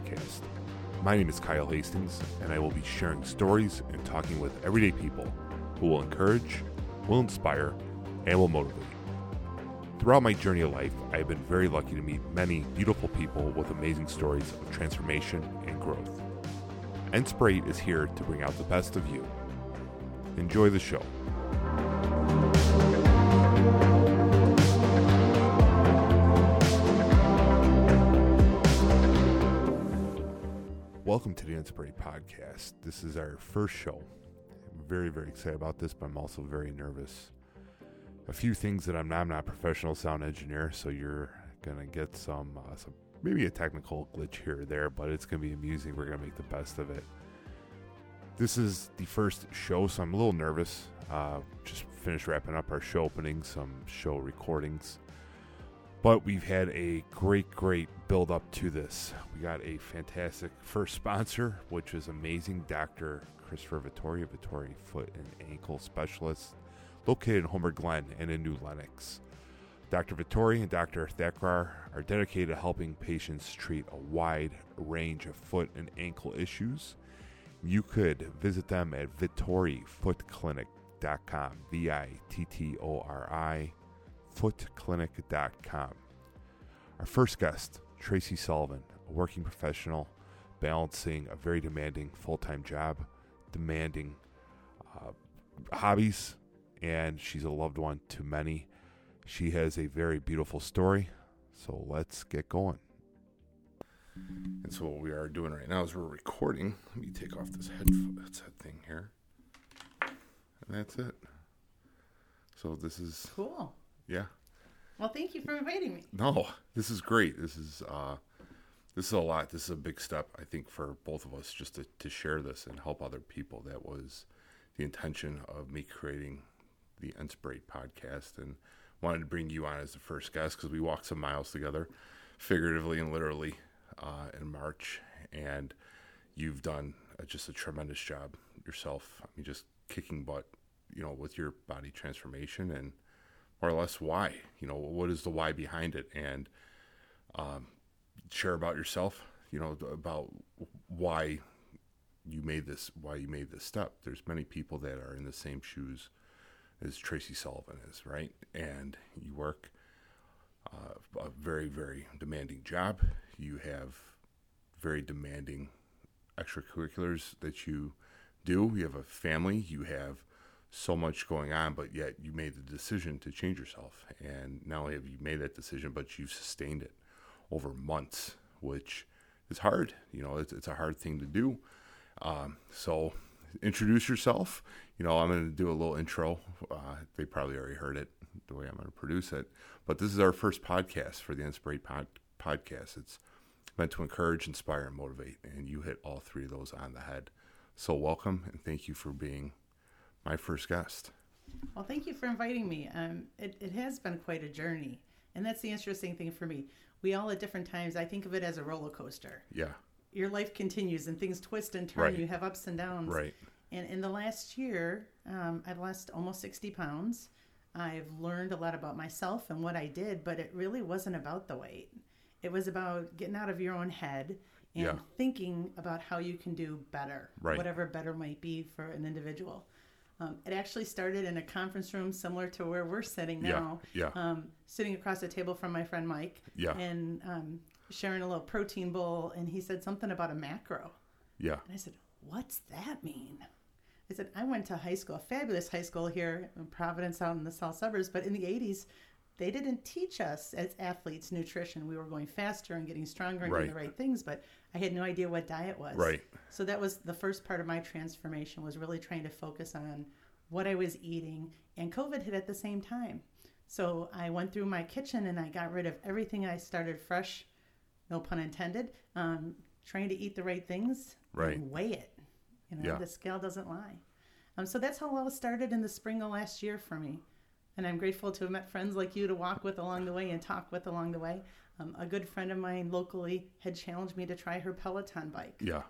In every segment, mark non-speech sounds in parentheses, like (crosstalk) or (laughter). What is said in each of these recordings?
Podcast. My name is Kyle Hastings, and I will be sharing stories and talking with everyday people who will encourage, will inspire, and will motivate. Throughout my journey of life, I have been very lucky to meet many beautiful people with amazing stories of transformation and growth. Inspirate is here to bring out the best of you. Enjoy the show. Welcome to the Inspirate Podcast. This is our first show. I'm very, very excited about this, but I'm also very nervous. A few things that I'm not, I'm not a professional sound engineer, so you're gonna get some, uh, some maybe a technical glitch here or there, but it's gonna be amusing. We're gonna make the best of it. This is the first show, so I'm a little nervous. Uh, just finished wrapping up our show opening, some show recordings. But we've had a great, great build up to this. We got a fantastic first sponsor, which is amazing Dr. Christopher Vittori, Vittori Foot and Ankle Specialist, located in Homer Glen and in New Lenox. Dr. Vittori and Dr. Thakrar are dedicated to helping patients treat a wide range of foot and ankle issues. You could visit them at vittorifootclinic.com, V I T T O R I footclinic.com. Our first guest, Tracy Sullivan, a working professional balancing a very demanding full time job, demanding uh, hobbies, and she's a loved one to many. She has a very beautiful story, so let's get going. And so, what we are doing right now is we're recording. Let me take off this headset thing here. And that's it. So, this is Cool. Yeah. Well, thank you for inviting me. No, this is great. This is uh this is a lot. This is a big step, I think, for both of us just to, to share this and help other people. That was the intention of me creating the Inspirate podcast and wanted to bring you on as the first guest because we walked some miles together, figuratively and literally, uh, in March. And you've done uh, just a tremendous job yourself. I mean, just kicking butt, you know, with your body transformation and or less why you know what is the why behind it? And um, share about yourself you know about why you made this why you made this step. There's many people that are in the same shoes as tracy sullivan is right? And you work uh, a very very demanding job. You have very demanding extracurriculars that you do. You have a family. You have so much going on, but yet you made the decision to change yourself. And not only have you made that decision, but you've sustained it over months, which is hard. You know, it's, it's a hard thing to do. Um, so introduce yourself. You know, I'm going to do a little intro. Uh, they probably already heard it the way I'm going to produce it. But this is our first podcast for the Inspirate pod- podcast. It's meant to encourage, inspire, and motivate. And you hit all three of those on the head. So welcome and thank you for being my first guest. Well, thank you for inviting me. Um, it, it has been quite a journey. And that's the interesting thing for me. We all at different times, I think of it as a roller coaster. Yeah. Your life continues and things twist and turn. Right. You have ups and downs. Right. And in the last year, um, I've lost almost 60 pounds. I've learned a lot about myself and what I did, but it really wasn't about the weight. It was about getting out of your own head and Yeah. thinking about how you can do better, Right. whatever better might be for an individual. Um, it actually started in a conference room similar to where we're sitting now, yeah. Um, sitting across the table from my friend Mike, Yeah. and um, sharing a little protein bowl. And he said something about a macro. Yeah. And I said, What's that mean? I said, I went to high school, a fabulous high school here in Providence out in the south suburbs, but in the 80s, they didn't teach us as athletes nutrition. We were going faster and getting stronger and doing the Right. right things, but I had no idea what diet was. Right. So that was the first part of my transformation was really trying to focus on what I was eating. And COVID hit at the same time. So I went through my kitchen and I got rid of everything. I started fresh, no pun intended, um, trying to eat the right things Right. and weigh it. You know, Yeah. the scale doesn't lie. Um, so that's how it all started in the spring of last year for me. And I'm grateful to have met friends like you to walk with along the way and talk with along the way. Um, a good friend of mine locally had challenged me to try her Peloton bike. Yeah.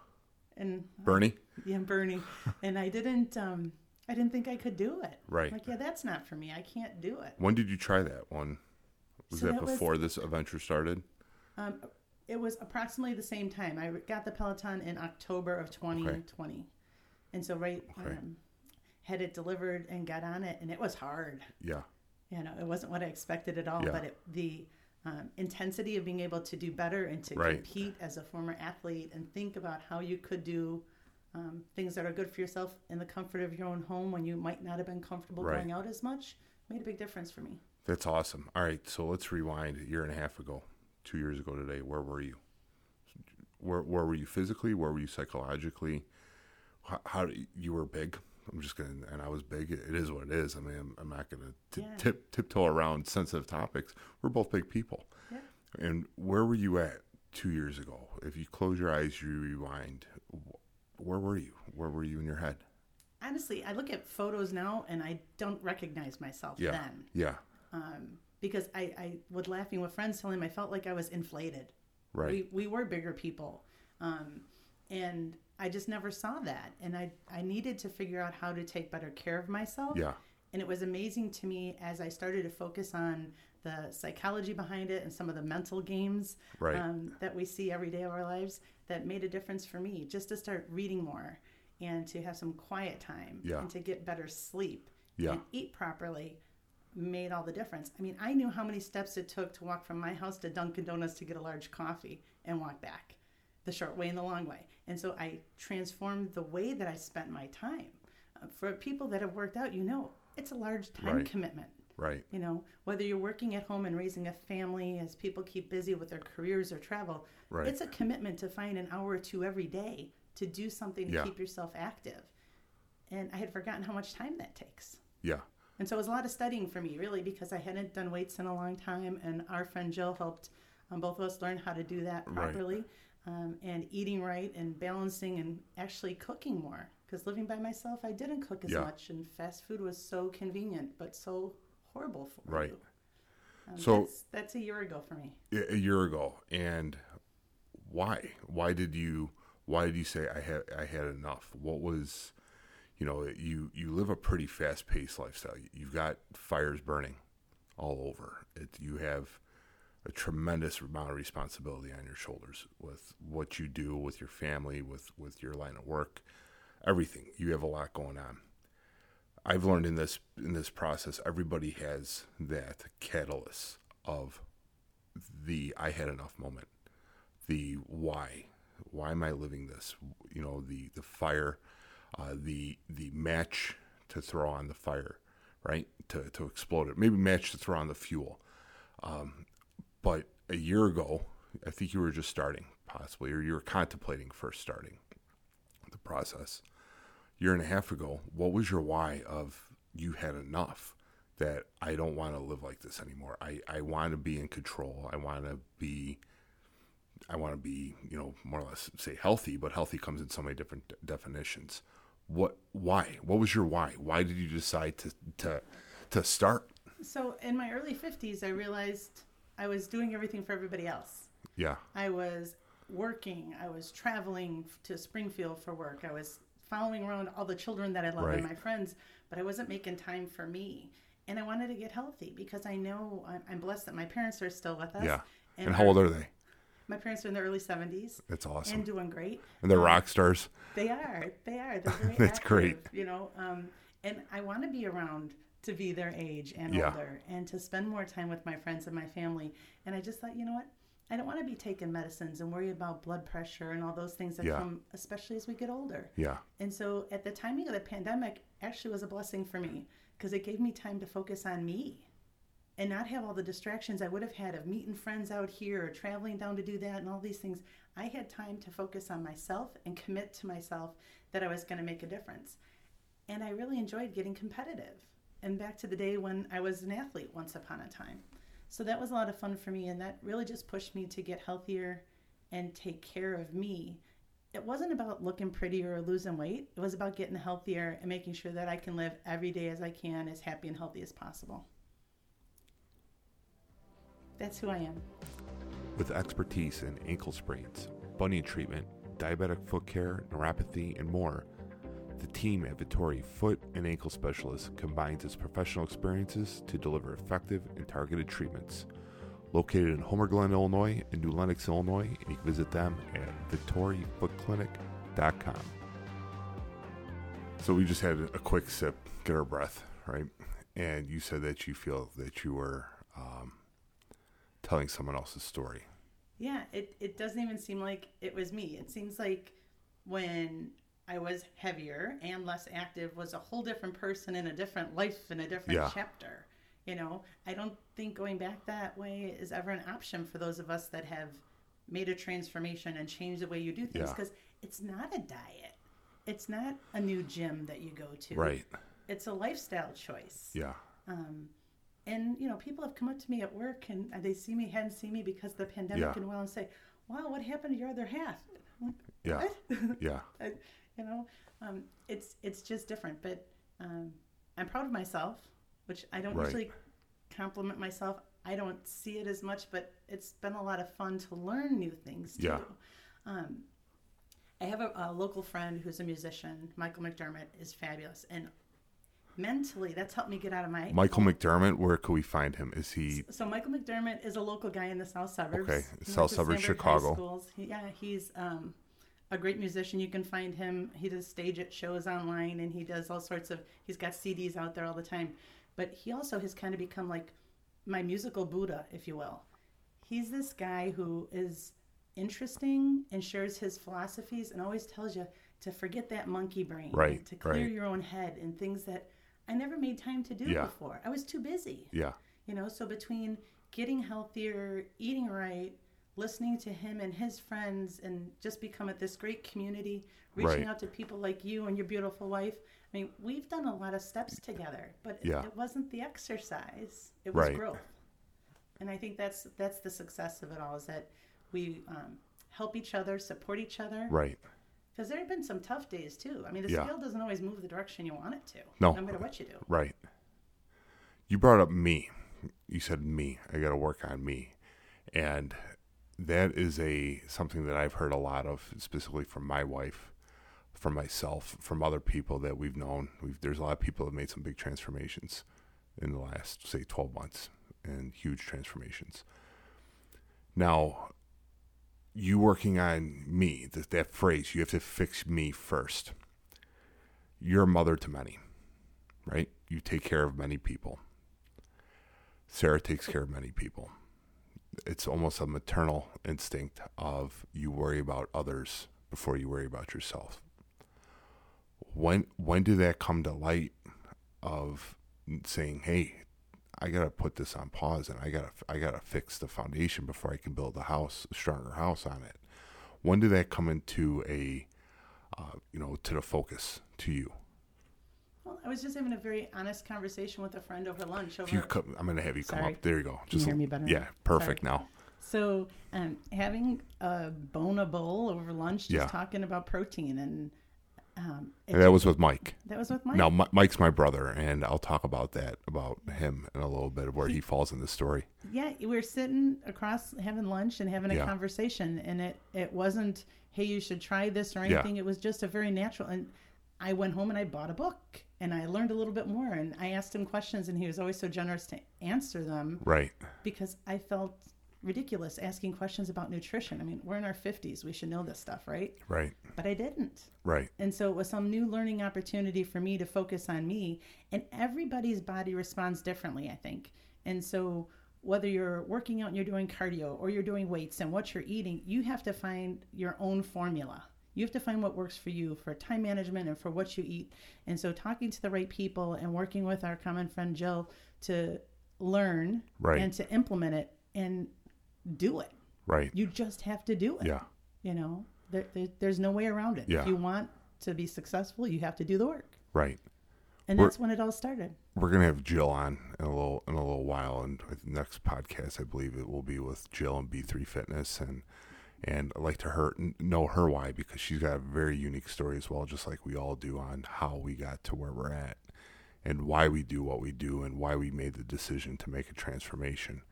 And Bernie? yeah, Bernie. and I didn't um I didn't think I could do it. Right. Like, yeah, that's not for me. I can't do it. When did you try that one? Was So that that was- before this adventure started? Um It was approximately the same time. I got the Peloton in October of 2020. And so, right, Okay. um, had it delivered and got on it, and it was hard. Yeah. You know, it wasn't what I expected at all, Yeah. but it, the um, intensity of being able to do better and to Right. compete as a former athlete and think about how you could do um, things that are good for yourself in the comfort of your own home when you might not have been comfortable Right. going out as much made a big difference for me. That's awesome. All right, so let's rewind a year and a half ago, two years ago today. Where were you? Where where were you physically? Where were you psychologically? How, how you were big? I'm just gonna, and I was big. It is what it is. I mean, I'm, I'm not gonna t- Yeah. tip tiptoe around sensitive topics. We're both big people. Yeah. And where were you at two years ago? If you close your eyes, you rewind. Wh- Where were you? Where were you in your head? Honestly, I look at photos now and I don't recognize myself Yeah. then. Yeah. Um, because I, I was laughing with friends telling them I felt like I was inflated. Right. We, we were bigger people. Um, and I just never saw that. And I, I needed to figure out how to take better care of myself. yeah. And it was amazing to me as I started to focus on the psychology behind it and some of the mental games Right. um, that we see every day of our lives that made a difference for me. Just to start reading more and to have some quiet time Yeah. and to get better sleep Yeah. and eat properly made all the difference. I mean, I knew how many steps it took to walk from my house to Dunkin' Donuts to get a large coffee and walk back the short way and the long way. And so I transformed the way that I spent my time. Uh, for people that have worked out, you know, it's a large time Right. commitment. Right. You know, whether you're working at home and raising a family as people keep busy with their careers or travel, Right. it's a commitment to find an hour or two every day to do something to Yeah. keep yourself active. And I had forgotten how much time that takes. Yeah. And so it was a lot of studying for me, really, because I hadn't done weights in a long time. And our friend Jill helped um, both of us learn how to do that Right. properly um, and eating right and balancing and actually cooking more. Because living by myself, I didn't cook as Yeah. much, and fast food was so convenient, but so horrible for Right. you. Um, So- that's, that's a year ago for me. a year ago. And why? Why did you why did you say i had i had enough what was you know you you live a pretty fast paced lifestyle you've got fires burning all over. It you have a tremendous amount of responsibility on your shoulders with what you do with your family with with your line of work everything. You have a lot going on i've learned in this in this process everybody has that catalyst of the I had enough moment, the why, why am I living this? You know, the the fire, uh, the the match to throw on the fire, right? To to explode it. Maybe match to throw on the fuel. Um, but a year ago, I think you were just starting, possibly, or you were contemplating first starting the process. Year and a half ago, what was your why of you had enough? that I don't want to live like this anymore. I, I want to be in control. I want to be, I want to be, you know, more or less say healthy, but healthy comes in so many different de- definitions. What, why? What was your why? Why did you decide to, to, to start? So in my early 50s, I realized I was doing everything for everybody else. Yeah. I was working. I was traveling to Springfield for work. I was following around all the children that I love Right. and my friends, but I wasn't making time for me. And I wanted to get healthy because I know I'm- blessed that my parents are still with us. Yeah. And, And how old are they? My parents are in their early 70s That's awesome. and doing great. And they're Um, rock stars. They are. They are. They're (laughs) very That's active, great. You know, um, and I want to be around to be their age and Yeah. older and to spend more time with my friends and my family. And I just thought, you know what? I don't want to be taking medicines and worry about blood pressure and all those things that Yeah. come, especially as we get older. Yeah. And so at the timing of the pandemic actually was a blessing for me because it gave me time to focus on me and not have all the distractions I would have had of meeting friends out here or traveling down to do that and all these things. I had time to focus on myself and commit to myself that I was going to make a difference. And I really enjoyed getting competitive and back to the day when I was an athlete once upon a time. So that was a lot of fun for me and that really just pushed me to get healthier and take care of me it wasn't about looking prettier or losing weight. It was about getting healthier and making sure that I can live every day as I can, as happy and healthy as possible. That's who I am. With expertise in ankle sprains, bunion treatment, diabetic foot care, neuropathy, and more, the team at Vittori Foot and Ankle Specialists combines its professional experiences to deliver effective and targeted treatments. located in Homer Glen, Illinois, and New Lenox, Illinois, and you can visit them at vittorifootclinic.com. So we just had a quick sip, get our breath, right? And you said that you feel that you were um, telling someone else's story. Yeah, it, it doesn't even seem like it was me. It seems like when I was heavier and less active was a whole different person in a different life in a different Yeah. chapter. You know, I don't think going back that way is ever an option for those of us that have made a transformation and changed the way you do things Yeah. because it's not a diet. It's not a new gym that you go to. Right. It's a lifestyle choice. Yeah. Um, and you know, people have come up to me at work and they see me, hadn't seen me because of the pandemic, Yeah. and well, and say, "Wow, what happened to your other half?" Like, Yeah. What? (laughs) Yeah. I- you know, um, it's it's just different. But um, I'm proud of myself, which I don't Right. usually compliment myself. I don't see it as much, but it's been a lot of fun to learn new things too. Yeah. Um, I have a, a local friend who's a musician. Michael McDermott is fabulous, and mentally, that's helped me get out of my Michael McDermott, where could we find him? Is he so Michael McDermott is a local guy in the South Suburbs. Okay, South Suburbs, Chicago. Schools. He- yeah, he's um, a great musician. You can find him. He does stage at shows online, and he does all sorts of. He's got CDs out there all the time, but he also has kind of become like my musical Buddha, if you will. He's this guy who is interesting and shares his philosophies, and always tells you to forget that monkey brain, Right, to clear right. your own head, and things that I never made time to do Yeah. before. I was too busy. Yeah. You know, so between getting healthier, eating right, listening to him and his friends, and just become at this great community, reaching Right. out to people like you and your beautiful wife. I mean, we've done a lot of steps together, but it- it, wasn't the exercise; it was Right. growth. And I think that's that's the success of it all is that we um, help each other, support each other. Right. Because there have been some tough days too. I mean, the Yeah. scale doesn't always move the direction you want it to. No. no matter what you do. Right. You brought up me. You said me. I got to work on me. And that is a something that I've heard a lot of specifically from my wife, from myself, from other people that we've known. We've, there's a lot of people that made some big transformations in the last say 12 months and huge transformations. Now, you working on me, that, that phrase, you have to fix me first. You're a mother to many right? You take care of many people. Sarah takes care of many people. It's almost a maternal instinct of you worry about others before you worry about yourself. When when did that come to light of saying, "Hey, I got to put this on pause and I got to I got to fix the foundation before I can build a house, a stronger house on it." When did that come into a uh, you know, to the focus to you? I was just having a very honest conversation with a friend over lunch. Over you come, I'm gonna have you come up. There you go. Can you hear me better Yeah, perfect Sorry. now. So, um, having a bona bowl over lunch, just Yeah. talking about protein, and um, And that was with Mike. that was with Mike. Now Mi- Mike's my brother, and I'll talk about that about him in a little bit of where he falls in the story. Yeah, we were sitting across having lunch and having a Yeah. conversation, and it it wasn't, hey, you should try this or Yeah. anything. It was just a very natural. And I went home and I bought a book, and I learned a little bit more. And I asked him questions, and he was always so generous to answer them Right. because I felt ridiculous asking questions about nutrition. I mean, we're in our fifties; we should know this stuff, right? Right. But I didn't. Right. And so it was some new learning opportunity for me to focus on me. And everybody's body responds differently, I think. And so whether you're working out and you're doing cardio or you're doing weights and what you're eating, you have to find your own formula. You have to find what works for you for time management and for what you eat. And so talking to the right people and working with our common friend Jill to learn Right. and to implement it and do it. Right. You just have to do it. Yeah. You know, there, there, there's no way around it. Yeah. If you want to be successful, you have to do the work. Right. And We're- that's when it all started. We're gonna have Jill on in a little in a little while, and the next podcast I believe it will be with Jill and B3 Fitness, and and I'd like to her know her why because she's got a very unique story as well, just like we all do on how we got to where we're at, and why we do what we do, and why we made the decision to make a transformation.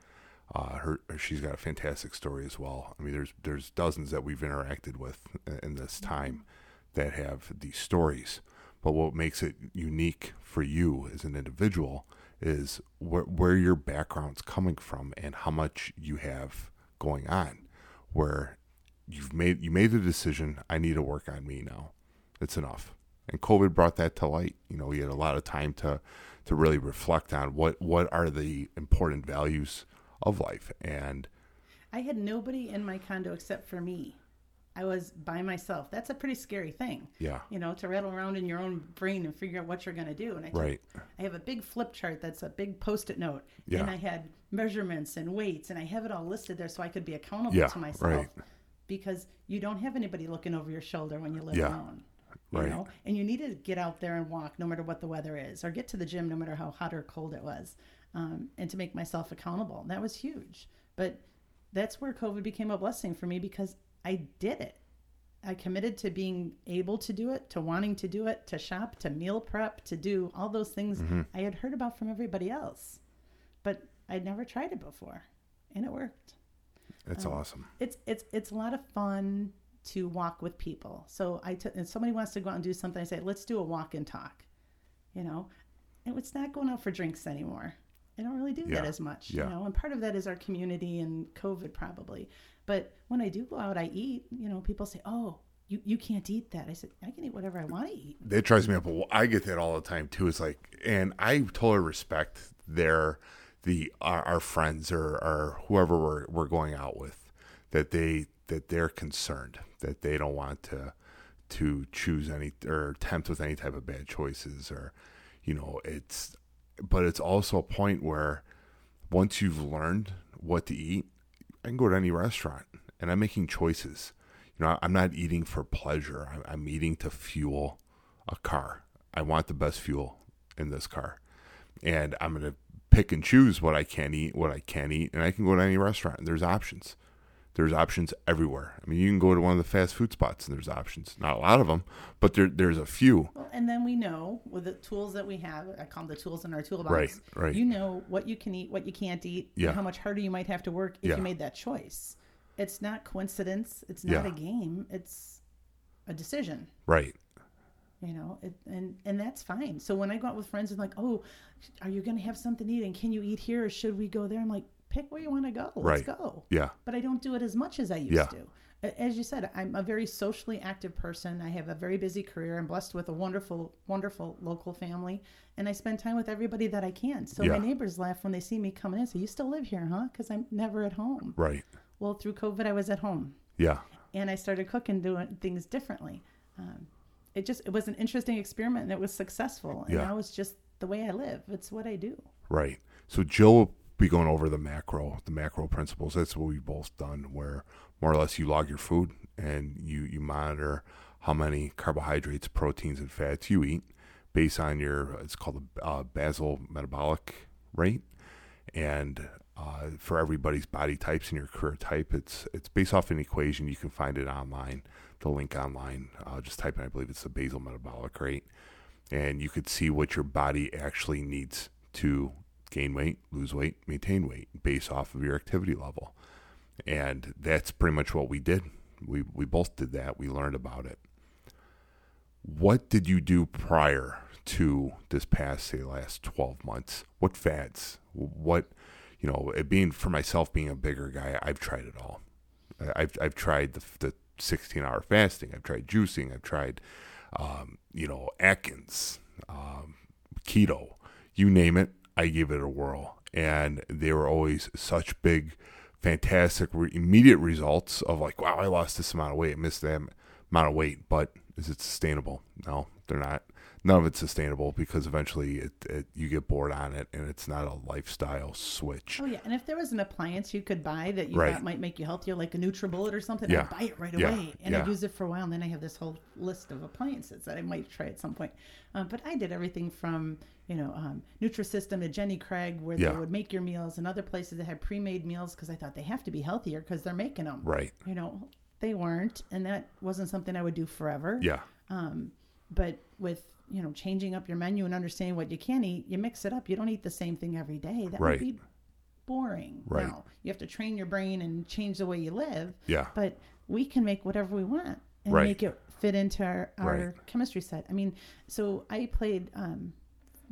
Uh, her she's got a fantastic story as well. I mean, there's there's dozens that we've interacted with in this time that have these stories. But what makes it unique for you as an individual is where where your background's coming from and how much you have going on. Where you've made you made the decision, I need to work on me now. It's enough. And COVID brought that to light. You know, you had a lot of time to to really reflect on what what are the important values of life and I had nobody in my condo except for me. I was by myself. That's a pretty scary thing. yeah You know, to rattle around in your own brain and figure out what you're going to do. And I right I have a big flip chart that's a big post-it note, Yeah. and I had measurements and weights, and I have it all listed there so I could be accountable Yeah, to myself. right. Because you don't have anybody looking over your shoulder when you live Yeah, alone. You right. know, and you need to get out there and walk no matter what the weather is, or get to the gym no matter how hot or cold it was, um, and to make myself accountable. That was huge. But that's where COVID became a blessing for me because I did it. I committed to being able to do it, to wanting to do it, to shop, to meal prep, to do all those things Mm-hmm. I had heard about from everybody else. But I'd never tried it before, and it worked. It's Um, awesome It's it's it's a lot of fun to walk with people. So I t- if somebody wants to go out and do something, I say, let's do a walk and talk. You know, and it's not going out for drinks anymore. I don't really do Yeah. that as much. Yeah. You know, and part of that is our community and COVID probably. But when I do go out, I eat. You know, people say, oh. You, you can't eat that. I said, I can eat whatever I want to eat. that drives me up. I get that all the time too. It's like, and I totally respect their the our, our friends or or whoever we're we're going out with that they that they're concerned that they don't want to to choose any or tempt with any type of bad choices or you know it's but it's also a point where once you've learned what to eat i can go to any restaurant and i'm making choices. You know i'm not eating for pleasure. I'm, I'm eating to fuel a car. I want the best fuel in this car. And i'm going to pick and choose what i can eat what i can't eat and i can go to any restaurant there's options there's options everywhere. I mean, you can go to one of the fast food spots and there's options. Not a lot of them, but there, there's a few. Well, and then we know with the tools that we have, I call them the tools in our toolbox. Right, right. You know what you can eat, what you can't eat, and Yeah. how much harder you might have to work if Yeah. you made that choice. It's not coincidence. It's not Yeah. a game. It's a decision. Right. You know, it, and and that's fine. So when I go out with friends and like, oh, are you going to have something to eat? And can you eat here, or should we go there? I'm like, pick where you want to go. Let's Right. go Yeah. but I don't do it as much as I used Yeah. to. As you said, I'm a very socially active person. I have a very busy career. I'm blessed with a wonderful, wonderful local family, and I spend time with everybody that I can. So Yeah. my neighbors laugh when they see me coming in. Say, "You still live here, huh?" Because I'm never at home. Right. Well, through COVID, I was at home, Yeah. and I started cooking, doing things differently. Um, it just it was an interesting experiment, and it was successful. And Yeah. now it's just the way I live. It's what I do. Right. So Jill will be going over the macro, the macro principles. That's what we've both done, where more or less you log your food and you you monitor how many carbohydrates, proteins, and fats you eat based on your it's called the uh, basal metabolic rate, and uh, for everybody's body types and your career type, it's it's based off an equation. You can find it online, the link online. Uh, just type in, I believe it's the basal metabolic rate, and you could see what your body actually needs to gain weight, lose weight, maintain weight based off of your activity level. And that's pretty much what we did. We we both did that. We learned about it. What did you do prior to this past say last 12 months? What fads? What you know, it being for myself being a bigger guy, I've tried it all. I've I've tried the the 16 hour fasting. I've tried juicing. I've tried um, you know, Atkins, um, keto, you name it, I gave it a whirl. And they were always such big, fantastic, re- immediate results of like, wow, I lost this amount of weight, I missed that amount of weight, but is it sustainable? No, they're not. None of it's sustainable because eventually it, it you get bored on it and it's not a lifestyle switch. Oh yeah, and if there was an appliance you could buy that you Right. thought might make you healthier, like a NutriBullet or something, Yeah. I'd buy it right Yeah. away, and Yeah. I'd use it for a while. And then I have this whole list of appliances that I might try at some point. Um, but I did everything from you know um, Nutrisystem to Jenny Craig, where they would make your meals, and other places that had pre-made meals because I thought they have to be healthier because they're making them. Right. You know, they weren't, and that wasn't something I would do forever. Yeah. Um, but with you know changing up your menu and understanding what you can eat, you mix it up. You don't eat the same thing every day. That Right. would be boring. Right. Now you have to train your brain and change the way you live. Yeah. But we can make whatever we want and Right. make it fit into our, our Right. chemistry set. I mean, so I played um,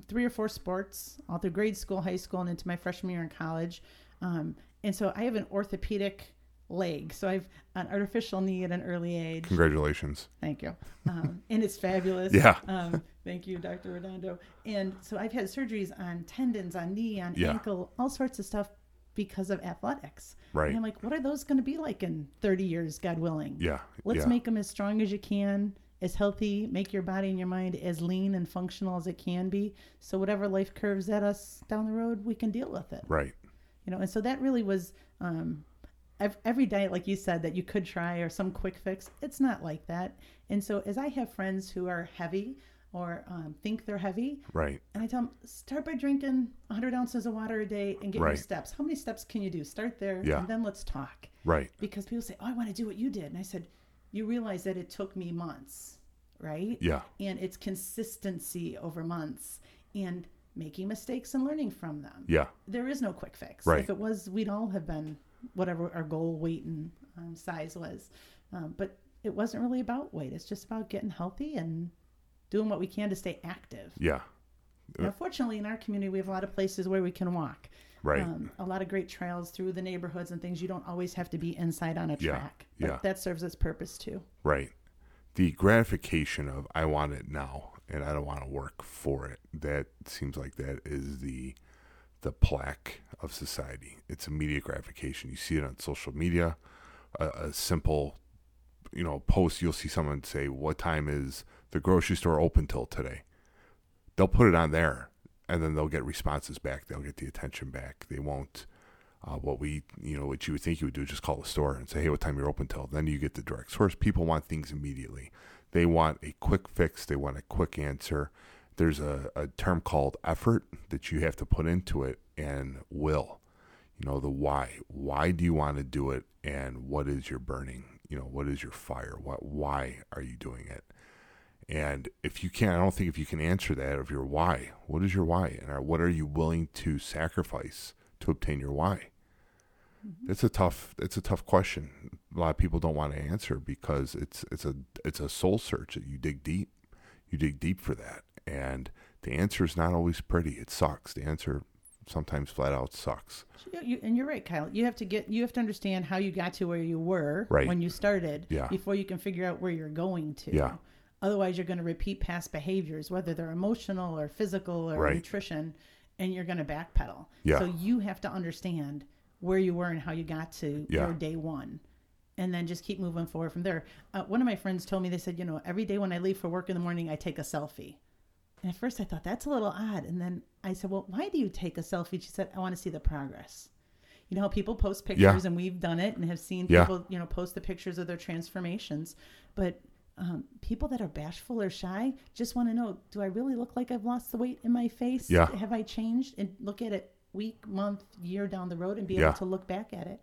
three or four sports all through grade school, high school, and into my freshman year in college. Um, and so I have an orthopedic leg. So I've an artificial knee at an early age. Congratulations. Thank you. Um, and it's fabulous. (laughs) Yeah. Um, thank you, Dr. Redondo. And so I've had surgeries on tendons, on knee, on Yeah. ankle, all sorts of stuff because of athletics. Right. And I'm like, what are those going to be like in 30 years, God willing? Yeah. Let's yeah. make them as strong as you can, as healthy, make your body and your mind as lean and functional as it can be. So whatever life curves at us down the road, we can deal with it. right. You know, and so that really was um, every diet, like you said, that you could try or some quick fix. It's not like that. And so as I have friends who are heavy or um, think they're heavy, Right. and I tell them start by drinking 100 ounces of water a day and get your steps. How many steps can you do? Start there, Yeah. and then let's talk Right. because people say, "Oh, I want to do what you did," and I said, "You realize that it took me months, right? Yeah. And it's consistency over months and making mistakes and learning from them. Yeah. There is no quick fix. Right. If it was, we'd all have been whatever our goal weight and um, size was, um, but it wasn't really about weight. It's just about getting healthy and doing what we can to stay active. Yeah. Now, fortunately, in our community, we have a lot of places where we can walk. Right. Um, a lot of great trails through the neighborhoods and things. You don't always have to be inside on a Yeah, track. But yeah. that serves its purpose too. Right. The gratification of I want it now and I don't want to work for it. That seems like that is the the plaque of society. It's immediate gratification. You see it on social media. A, a simple, you know, post. You'll see someone say, "What time is the grocery store open till today?" They'll put it on there, and then they'll get responses back. They'll get the attention back. They won't. Uh, what we, you know, what you would think you would do, just call the store and say, "Hey, what time you're open till?" Then you get the direct source. People want things immediately. They want a quick fix. They want a quick answer. There's a, a term called effort that you have to put into it, and will. You know the why. Why do you want to do it, and what is your burning? You know what is your fire? What? Why are you doing it? And if you can't, I don't think if you can answer that of your why, what is your why, and are, what are you willing to sacrifice to obtain your why? Mm-hmm. It's a tough. It's a tough question. A lot of people don't want to answer because it's it's a it's a soul search that you dig deep. You dig deep for that, and the answer is not always pretty. It sucks. The answer sometimes flat out sucks. You, you, and you're right, Kyle. You have to get you have to understand how you got to where you were Right. when you started Yeah. before you can figure out where you're going to. Yeah. Otherwise, you're going to repeat past behaviors, whether they're emotional or physical or Right. nutrition, and you're going to backpedal. Yeah. So you have to understand where you were and how you got to Yeah. your day one. And then just keep moving forward from there. Uh, one of my friends told me, they said, you know, every day when I leave for work in the morning, I take a selfie. And at first I thought that's a little odd. And then I said, well, why do you take a selfie? She said, I want to see the progress. You know how people post pictures Yeah. and we've done it and have seen Yeah. people, you know, post the pictures of their transformations. But um, people that are bashful or shy just want to know, do I really look like I've lost the weight in my face? Yeah. Have I changed? And look at it week, month, year down the road and be Yeah. able to look back at it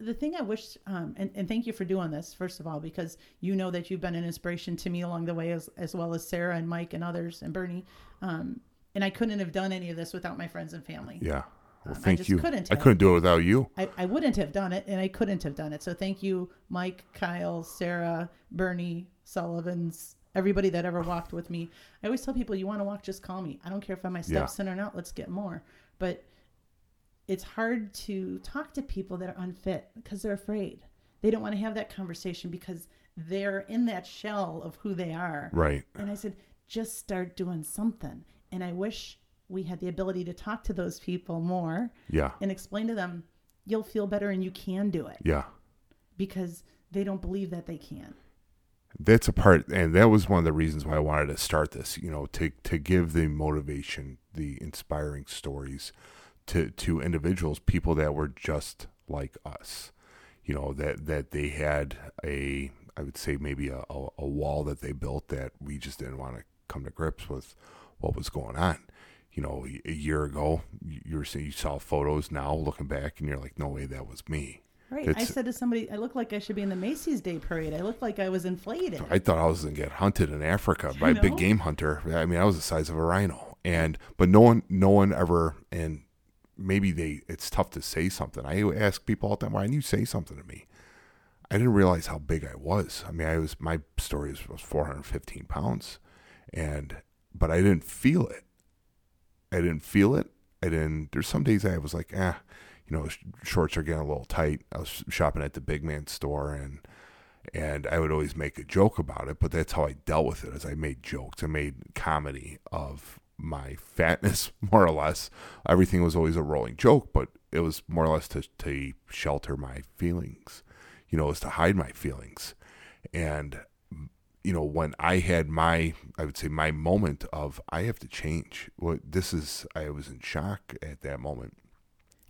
the thing I wish, um, and, and thank you for doing this, first of all, because you know that you've been an inspiration to me along the way, as, as well as Sarah and Mike and others and Bernie. Um, and I couldn't have done any of this without my friends and family. Yeah. Well, Um, thank just you. couldn't I couldn't do it without you. I, I wouldn't have done it, and I couldn't have done it. So thank you, Mike, Kyle, Sarah, Bernie, Sullivan's, everybody that ever walked with me. I always tell people, you want to walk, just call me. I don't care if I'm my Yeah. steps or not. Let's get more. But it's hard to talk to people that are unfit because they're afraid. They don't want to have that conversation because they're in that shell of who they are. Right. And I said, just start doing something. And I wish we had the ability to talk to those people more Yeah. and explain to them you'll feel better and you can do it Yeah. because they don't believe that they can. that's a part and that was one of the reasons why I wanted to start this, you know, to to give the motivation, the inspiring stories to to individuals, people that were just like us. You know, that that they had a I would say maybe a, a, a wall that they built that we just didn't want to come to grips with what was going on. You know, a year ago, you were saying you saw photos now looking back and you're like, no way that was me. Right. I said to somebody, I look like I should be in the Macy's Day Parade. I look like I was inflated. I thought I was going to get hunted in Africa by a big game hunter. I mean, I was the size of a rhino, and but no one, no one ever, and maybe they. It's tough to say something. I ask people all the time, "Why didn't you say something to me?" I didn't realize how big I was. I mean, I was my story was, was 415 pounds, and but I didn't feel it. I didn't feel it. I didn't. There's some days I was like, ah, you know, shorts are getting a little tight. I was shopping at the big man store and and I would always make a joke about it, but that's how I dealt with it. As I made jokes, I made comedy of my fatness, (laughs) more or less. Everything was always a rolling joke, but it was more or less to to shelter my feelings. You know, it was to hide my feelings, and you know when I had my, I would say my moment of I have to change. What this is, I was in shock at that moment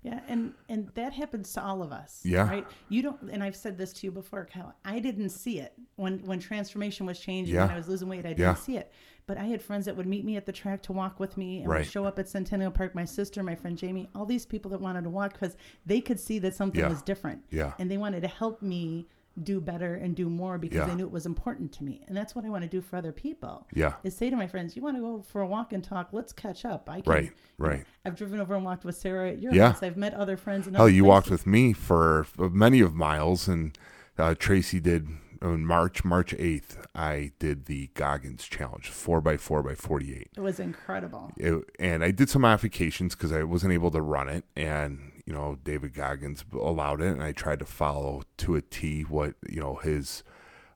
Yeah, and and that happens to all of us. Yeah. Right. You don't. And I've said this to you before, Kyle. I didn't see it when when transformation was changing. Yeah. When I was losing weight, I didn't Yeah. see it. But I had friends that would meet me at the track to walk with me, and Right. would show up at Centennial Park. My sister, my friend Jamie, all these people that wanted to walk because they could see that something Yeah. was different. Yeah. And they wanted to help me do better and do more because Yeah. they knew it was important to me. And that's what I want to do for other people. Yeah. Is say to my friends, you want to go for a walk and talk? Let's catch up. I can, Right, you know, right. I've driven over and walked with Sarah at your Yeah. house. I've met other friends. And Hell, other you places. walked with me for many of miles, and uh, Tracy did on March March eighth. I did the Goggins challenge, four by four by forty eight. It was incredible. it, and I did some modifications because I wasn't able to run it, and you know David Goggins allowed it, and I tried to follow to a T what you know his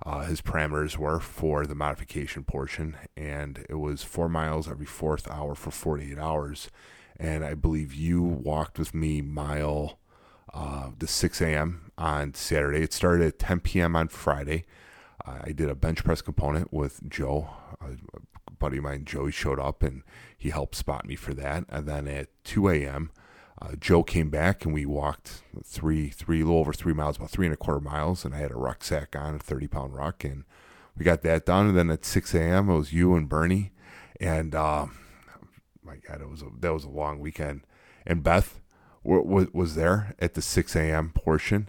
uh, his parameters were for the modification portion, and it was four miles every fourth hour for 48 hours, and I believe you walked with me mile uh, to 6 a.m. on Saturday. It started at 10 p.m. on Friday. Uh, I did a bench press component with Joe, a buddy of mine. Joey showed up and he helped spot me for that. And then at 2 a.m., uh, Joe came back and we walked three, three, little over three miles, about three and a quarter miles. And I had a rucksack on, a 30 pound ruck, and we got that done. And then at 6 a.m., it was you and Bernie. And uh, my God, it was a, that was a long weekend. And Beth was, was there at the 6 a.m. portion.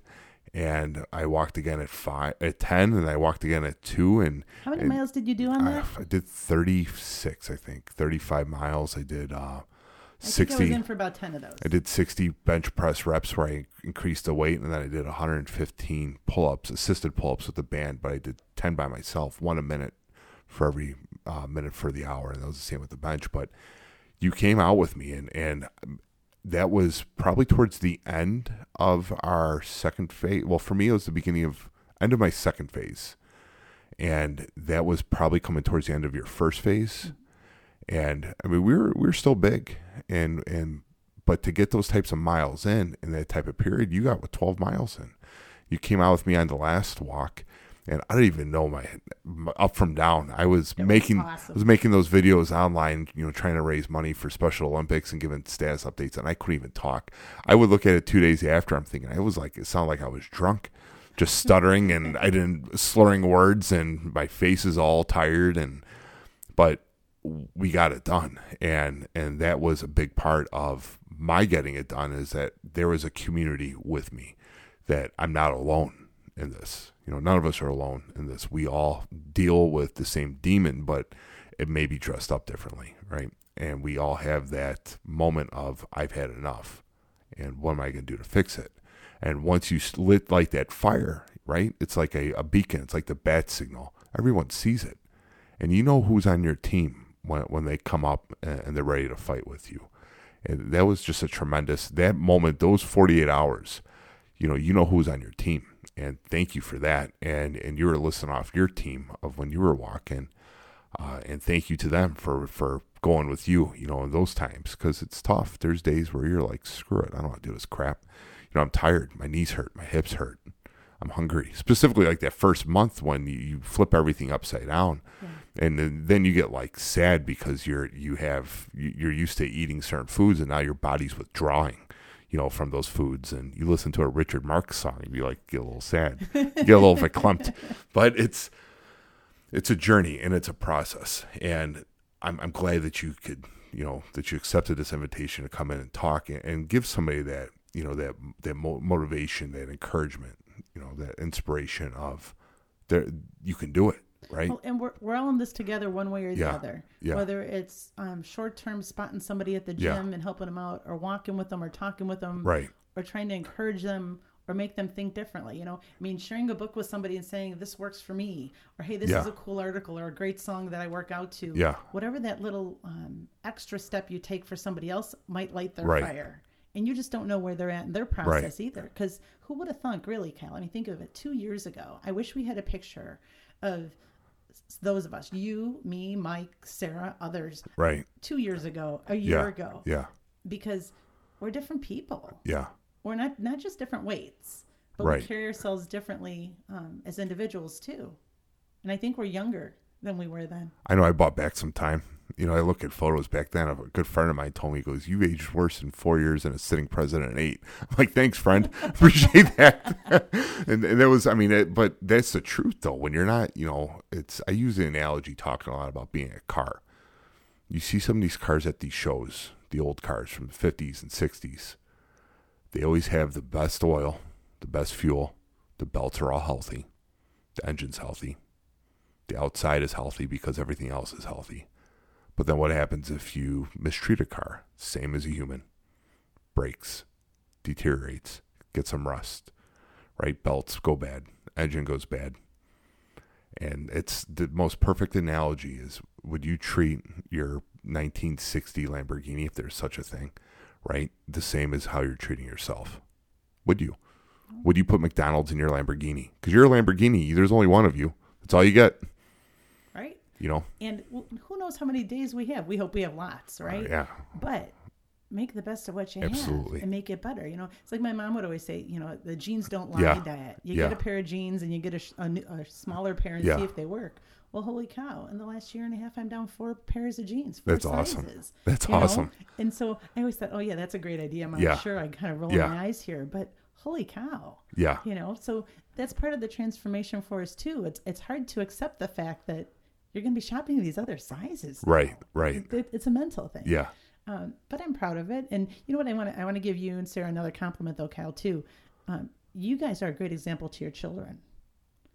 And I walked again at five, at ten, and I walked again at two, and How many and miles did you do on I, that? I did thirty six, I think, thirty five miles. I did uh, I think I was sixty. in for about ten of those. I did 60 bench press reps where I increased the weight, and then I did 115 pull ups, assisted pull ups with the band, but I did 10 by myself, one a minute for every uh, minute for the hour, and that was the same with the bench. But you came out with me, and, and that was probably towards the end of our second phase. Well, for me, it was the beginning of end of my second phase, and that was probably coming towards the end of your first phase. Mm-hmm. And I mean, we were we were still big, and and but to get those types of miles in in that type of period, you got with 12 miles in. You came out with me on the last walk, and I don't even know my, my up from down. I was It was making awesome. I was making those videos online, you know, trying to raise money for Special Olympics and giving status updates, and I couldn't even talk. I would look at it two days after. I'm thinking I was like, it sounded like I was drunk, just (laughs) stuttering, and I didn't slurring words, and my face is all tired, and but we got it done and and that was a big part of my getting it done is that there was a community with me that I'm not alone in this you know none of us are alone in this. We all deal with the same demon but it may be dressed up differently right? And we all have that moment of I've had enough and what am I going to do to fix it? And once you lit like that fire right it's like a, a beacon. It's like the bat signal. Everyone sees it. And you know who's on your team when when they come up and they're ready to fight with you. And that was just a tremendous that moment. Those forty eight hours, you know, you know who's on your team, and thank you for that. And and you were listing off your team of when you were walking, uh, and thank you to them for for going with you. You know, in those times because it's tough. There's days where you're like, screw it, I don't want to do this crap. You know, I'm tired. My knees hurt. My hips hurt. I'm hungry. Specifically, like that first month when you, you flip everything upside down, and then, then you get like sad because you're you have you're used to eating certain foods, and now your body's withdrawing, you know, from those foods. And you listen to a Richard Marx song, and you like get a little sad, get a little (laughs) verklempt. But it's it's a journey and it's a process, and I'm I'm glad that you could you know that you accepted this invitation to come in and talk and, and give somebody that you know that that mo- motivation, that encouragement, you know, that inspiration of there you can do it, right? Well, and we're, we're all in this together one way or the Yeah, other. yeah. Whether it's um, short term spotting somebody at the Yeah. gym and helping them out, or walking with them, or talking with them, Right. or trying to encourage them, or make them think differently. You know, I mean, sharing a book with somebody and saying this works for me, or hey, this Yeah. is a cool article or a great song that I work out to. Yeah. Whatever that little um, extra step you take for somebody else might light their Right. fire. And you just don't know where they're at in their process either. Because who would have thunk, really, Cal? I mean, think of it. Two years ago, I wish we had a picture of those of us, you, me, Mike, Sarah, others, Right. two years ago, a year Yeah. ago, Yeah. because we're different people. Yeah. We're not not just different weights, but Right. we carry ourselves differently um, as individuals too. And I think we're younger than we were then. I know I bought back some time. You know, I look at photos back then. A good friend of mine told me, he goes, You aged worse in four years than a sitting president in eight. I'm like, Thanks, friend. (laughs) Appreciate that. (laughs) and, and that was, I mean, it, but that's the truth, though. When you're not, you know, it's, I use the analogy talking a lot about being a car. You see some of these cars at these shows, the old cars from the 50s and 60s. They always have the best oil, the best fuel. The belts are all healthy. The engine's healthy. The outside is healthy because everything else is healthy. But then what happens if you mistreat a car? Same as a human. Breaks, deteriorates, gets some rust, right? Belts go bad, engine goes bad. And it's the most perfect analogy is would you treat your 1960 Lamborghini, if there's such a thing, right? The same as how you're treating yourself? Would you? Would you put McDonald's in your Lamborghini? Because you're a Lamborghini, there's only one of you. That's all you get? You know? And who knows how many days we have? We hope we have lots, uh, right? Yeah. But make the best of what you Absolutely. have and make it better. You know, it's like my mom would always say, you know, the jeans don't lie Yeah. diet. You Yeah. get a pair of jeans and you get a, a, a smaller pair and Yeah. see if they work. Well, holy cow! In the last year and a half, I'm down four pairs of jeans. That's awesome. That's you know? awesome. And so I always thought, oh yeah, that's a great idea. I'm Yeah. sure I kind of roll my eyes here, but holy cow! Yeah. you know so that's part of the transformation for us too it's it's hard to accept the fact that you're going to be shopping these other sizes now. Right, right. It- it- it's a mental thing Yeah. um, but i'm proud of it and you know what i want to i want to give you and sarah another compliment though cal too um, you guys are a great example to your children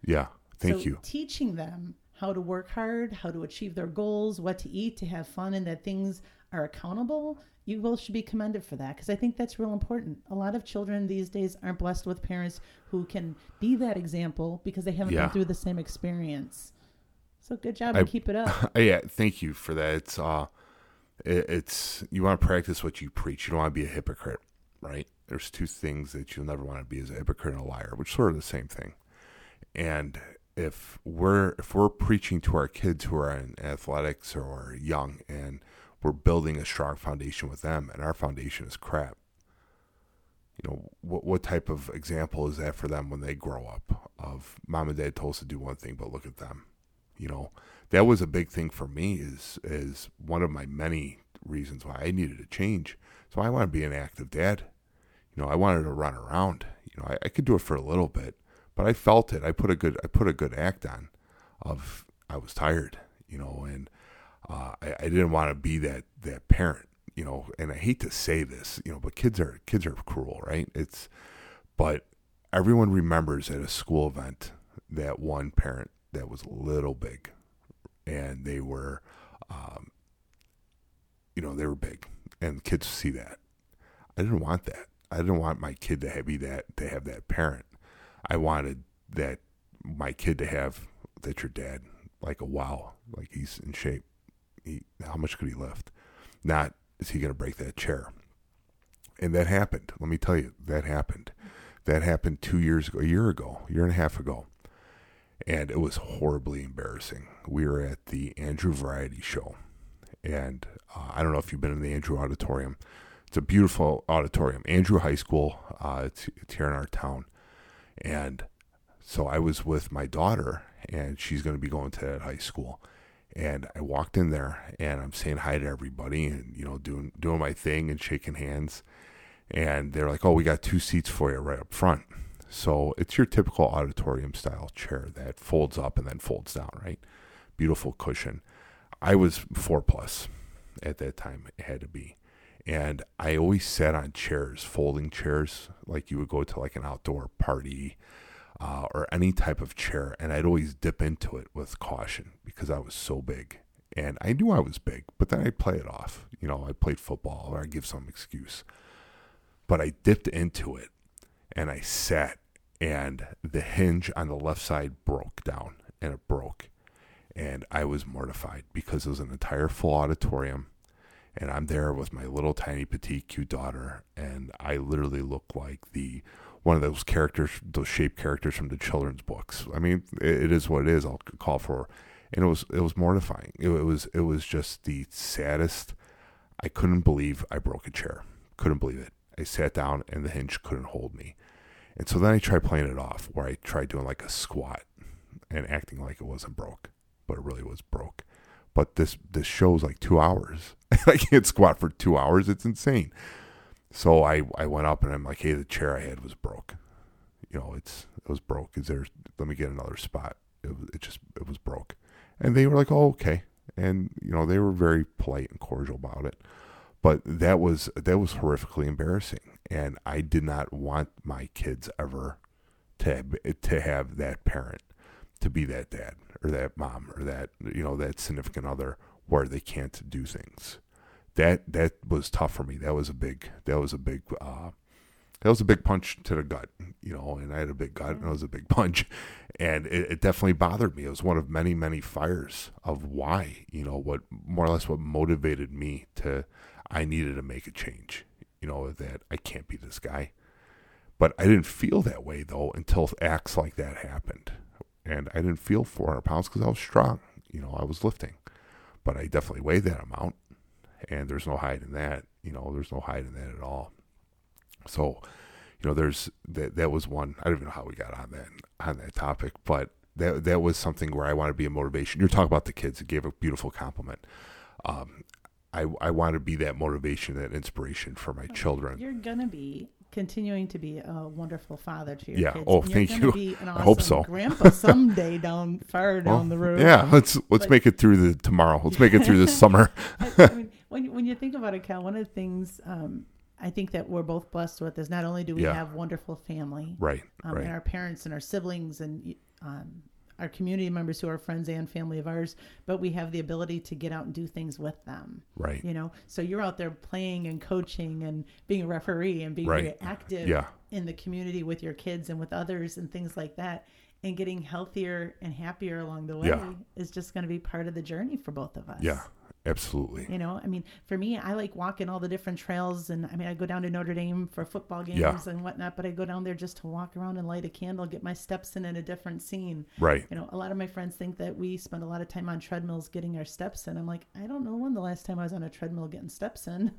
Yeah. Thank so you. teaching them how to work hard how to achieve their goals what to eat to have fun and that things are accountable you both should be commended for that because i think that's real important a lot of children these days aren't blessed with parents who can be that example because they haven't Yeah. been through the same experience so good job I- and keep it up (laughs) yeah. Thank you for that. It's, uh, it, it's, you want to practice what you preach. You don't want to be a hypocrite, right? There's two things that you'll never want to be as a hypocrite and a liar, which sort of the same thing. And if we're, if we're preaching to our kids who are in athletics or young and we're building a strong foundation with them and our foundation is crap, you know what what type of example is that for them when they grow up of mom and dad told us to do one thing but look at them you know that was a big thing for me is is one of my many reasons why i needed to change. So i want to be an active dad. You know i wanted to run around. You know I, I could do it for a little bit but i felt it. I put a good i put a good act on of i was tired you know and uh, I, I didn't want to be that that parent you know and i hate to say this you know but kids are kids are cruel right? It's but everyone remembers at a school event that one parent that was a little big. And they were um, you know they were big. And kids see that. I didn't want that. I didn't want my kid to have, be that to have that parent. I wanted that my kid to have that your dad like a wow like he's in shape. He, how much could he lift? Not is he going to break that chair? And that happened. Let me tell you that happened. That happened two years ago a year ago year and a half ago and it was horribly embarrassing. We were at the andrew variety show and uh, i don't know if you've been in the andrew auditorium. It's a beautiful auditorium andrew high school uh, it's, it's here in our town. And so i was with my daughter and she's going to be going to that high school. And I walked in there and I'm saying hi to everybody and you know doing doing my thing and shaking hands. And they're like oh we got two seats for you right up front so it's your typical auditorium style chair that folds up and then folds down right beautiful cushion I was 4 plus at that time it had to be and I always sat on chairs folding chairs like you would go to like an outdoor party uh, or any type of chair, and I'd always dip into it with caution because I was so big. And I knew I was big, but then I'd play it off. You know, I played football or I'd give some excuse. But I dipped into it. and I sat, and the hinge on the left side broke down, and it broke, and I was mortified because it was an entire full auditorium, and I'm there with my little tiny petite cute daughter, and I literally look like the one of those characters, those shape characters from the children's books. I mean, it, it is what it is. I'll call for, and it was it was mortifying. It, it was it was just the saddest. I couldn't believe I broke a chair. Couldn't believe it. I sat down and the hinge couldn't hold me. And so then I tried playing it off where I tried doing like a squat and acting like it wasn't broke, but it really was broke. But this this show's like two hours. (laughs) I can't squat for two hours. It's insane. So I, I went up and I'm like, hey, the chair I had was broke. You know, it's it was broke. Is there? Let me get another spot. It, it just it was broke, and they were like, oh okay, and you know they were very polite and cordial about it. But that was that was horrifically embarrassing, and I did not want my kids ever to to have that parent to be that dad or that mom or that you know that significant other where they can't do things that that was tough for me. That was a big that was a big uh, that was a big punch to the gut, you know. And I had a big gut, and it was a big (laughs) punch, and it, it, definitely bothered me. It was one of many many fires of why, you know, what more or less what motivated me to I needed to make a change. You know that I can't be this guy, but I didn't feel that way though until acts like that happened, and I didn't feel 400 pounds because I was strong. You know, I was lifting, but I definitely weighed that amount and there's no hiding that. You know, there's no hiding that at all. So, you know, there's that. That was one. I don't even know how we got on that on that topic, but that that was something where I want to be a motivation. You're talking about the kids. It gave a beautiful compliment. Um, I I want to be that motivation, that inspiration for my children. You're gonna be continuing to be a wonderful father to your yeah. kids. Oh, and thank you. Awesome (laughs) I hope so. Grandpa someday (laughs) down far down the road. Yeah, let's let's But- make it through the tomorrow. Let's make it through this (laughs) summer. I, I mean, when when you think about it, Cal, one of the things um, I think that we're both blessed with is not only do we Yeah. have wonderful family, Right, um, right. and our parents and our siblings and um, our community members who are friends and family of ours, but we have the ability to get out and do things with them. Right. You know, so you're out there playing and coaching and being a referee and being very Right. active Yeah. in the community with your kids and with others and things like that. And getting healthier and happier along the way Yeah. is just going to be part of the journey for both of us. Yeah, absolutely. You know, I mean, for me, I like walking all the different trails, and I mean, I go down to Notre Dame for football games Yeah. and whatnot, but I go down there just to walk around and light a candle, get my steps in in a different scene. Right. You know, a lot of my friends think that we spend a lot of time on treadmills getting our steps in. I'm like, I don't know when the last time I was on a treadmill getting steps in,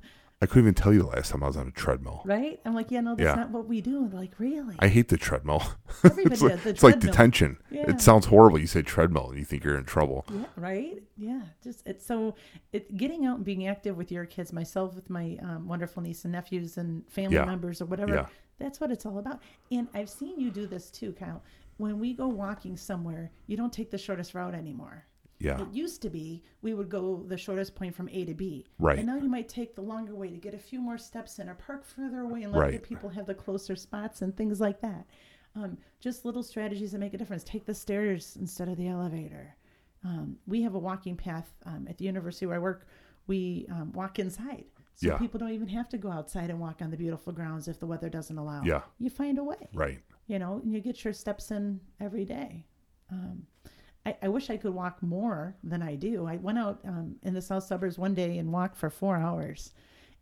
I couldn't even tell you the last time I was on a treadmill. right? I'm like, yeah, no, that's Yeah. not what we do. And like, really? I hate the treadmill. (laughs) Everybody it's like, does. The it's like detention. Yeah. It sounds horrible. You say treadmill and you think you're in trouble. Yeah, right. Yeah, just it's so it getting out and being active with your kids, myself with my um, wonderful niece and nephews and family Yeah. members or whatever. Yeah. That's what it's all about. And I've seen you do this too, Kyle. When we go walking somewhere, you don't take the shortest route anymore. Yeah. It used to be we would go the shortest point from A to B. Right. And now you might take the longer way to get a few more steps in or park further away and let Right. people have the closer spots and things like that. Um, just little strategies that make a difference. Take the stairs instead of the elevator. Um, we have a walking path um, at the university where I work. We um, walk inside. So Yeah. people don't even have to go outside and walk on the beautiful grounds if the weather doesn't allow. Yeah. You find a way Right. you know, and you get your steps in every day. Um, I, I wish I could walk more than I do. I went out um, in the south suburbs one day and walked for four hours,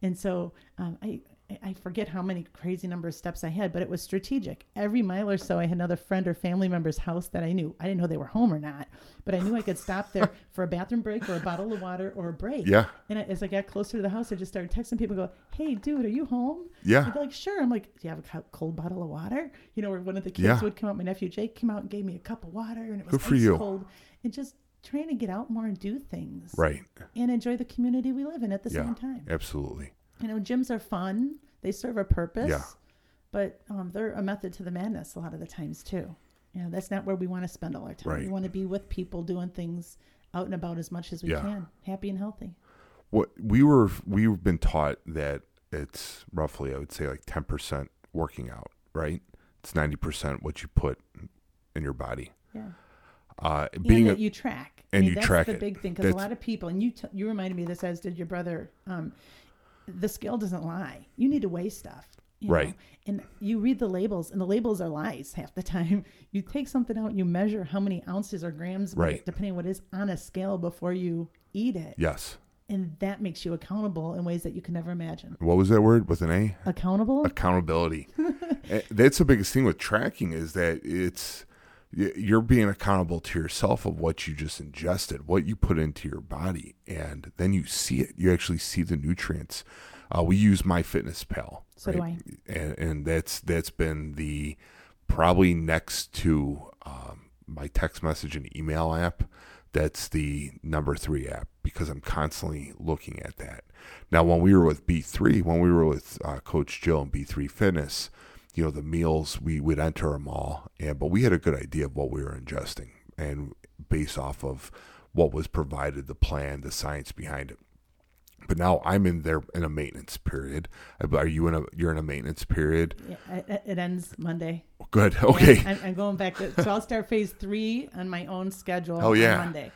and so um, I I forget how many crazy number of steps I had, but it was strategic. Every mile or so, I had another friend or family member's house that I knew. I didn't know they were home or not, but I knew I could stop there (laughs) for a bathroom break or a bottle of water or a break. Yeah. And I, as I got closer to the house, I just started texting people. Go, hey, dude, are you home? Yeah. They'd be like, sure. I'm like, do you have a cold bottle of water? You know, or one of the kids Yeah. would come out. My nephew Jake came out and gave me a cup of water, and it was Good for you. cold. And just trying to get out more and do things, Right. and enjoy the community we live in at the Yeah. same time. Absolutely. You know, gyms are fun; they serve a purpose. Yeah. But um, they're a method to the madness a lot of the times too. You know, that's not where we want to spend all our time. Right. We want to be with people doing things out and about as much as we Yeah. can, happy and healthy. What we were we've been taught that it's roughly I would say like ten percent working out, right? It's ninety percent what you put in your body. Yeah. Uh, being and a, you track. and you that's track the it. big thing because a lot of people, and you t- you reminded me of this as did your brother. Um, the scale doesn't lie. You need to weigh stuff, you know? Right. And you read the labels, and the labels are lies half the time. (laughs) You take something out you measure how many ounces or grams, it, Right. depending on what it is, on a scale before you eat it. Yes. And that makes you accountable in ways that you can never imagine. What was that word with an A? Accountable? accountability. (laughs) Eh, That's the biggest thing with tracking is that it's you're being accountable to yourself of what you just ingested, what you put into your body, and then you see it. You actually see the nutrients. Uh, we use MyFitnessPal, So do right? and and that's that's been the probably next to um, my text message and email app. That's the number three app because I'm constantly looking at that. Now, when we were with B3, when we were with uh, Coach Jill and B3 Fitness, you know, the meals we would enter them all, and but we had a good idea of what we were ingesting, and based off of what was provided, the plan, the science behind it. But now I'm in there in a maintenance period. Are you in a? You're in a maintenance period. Yeah, it, ends Monday. Good. (laughs) Okay. Yeah, I'm, going back to, so I'll start phase three on my own schedule Hell yeah. on Monday.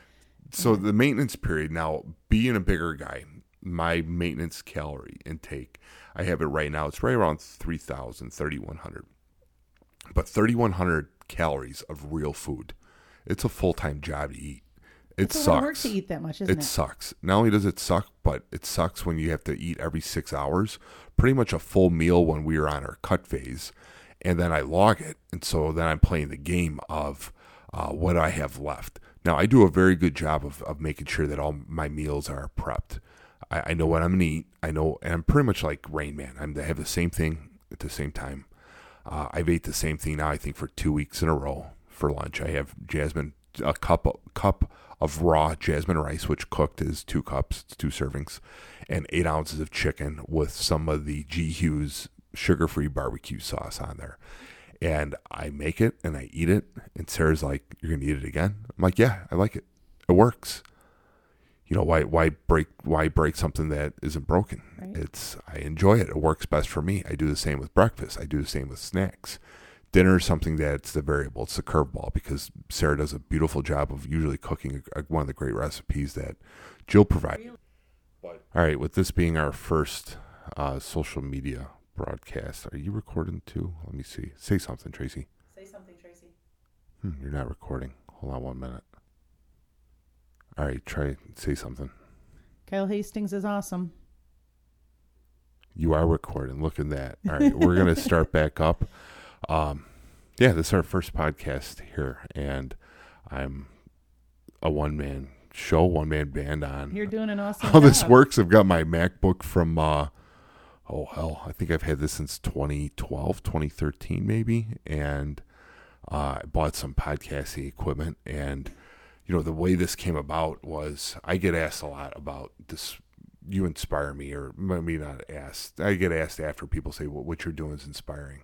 So the maintenance period now, being a bigger guy, my maintenance calorie intake, I have it right now. It's right around 3,000, 3,100. But 3,100 calories of real food. It's a full time job to eat. It It's a lot of sucks. to eat that much, isn't It it? sucks. Not only does it suck, but it sucks when you have to eat every six hours. Pretty much a full meal when we were on our cut phase, and then I log it, and so then I'm playing the game of uh, what I have left. Now I do a very good job of, of making sure that all my meals are prepped. I, I know what I'm gonna eat. I know, and I'm pretty much like Rain Man. I'm, I have the same thing at the same time. Uh, I've ate the same thing now. I think for two weeks in a row for lunch. I have jasmine a cup cup of raw jasmine rice, which cooked is two cups, it's two servings, and eight ounces of chicken with some of the G Hughes sugar free barbecue sauce on there. And I make it and I eat it. And Sarah's like, "You're gonna eat it again?" I'm like, "Yeah, I like it. It works." You know why? Why break? Why break something that isn't broken? Right. It's I enjoy it. It works best for me. I do the same with breakfast. I do the same with snacks. Dinner is something that's the variable. It's the curveball because Sarah does a beautiful job of usually cooking a, one of the great recipes that Jill provided. All right, with this being our first uh, social media broadcast, are you recording too? Let me see. Say something, Tracy. Say something, Tracy. Hmm, you're not recording. Hold on one minute. All right, try say something. Kyle Hastings is awesome. You are recording. Look at that. All right, we're gonna (laughs) start back up. Um, yeah, this is our first podcast here, and I'm a one man show, one man band on You're doing an awesome how this works. I've got my MacBook from uh, oh hell, I think I've had this since 2012, 2013 maybe, and uh, I bought some podcasting equipment. And you know the way this came about was I get asked a lot about this. You inspire me, or maybe not asked. I get asked after people say what what you're doing is inspiring.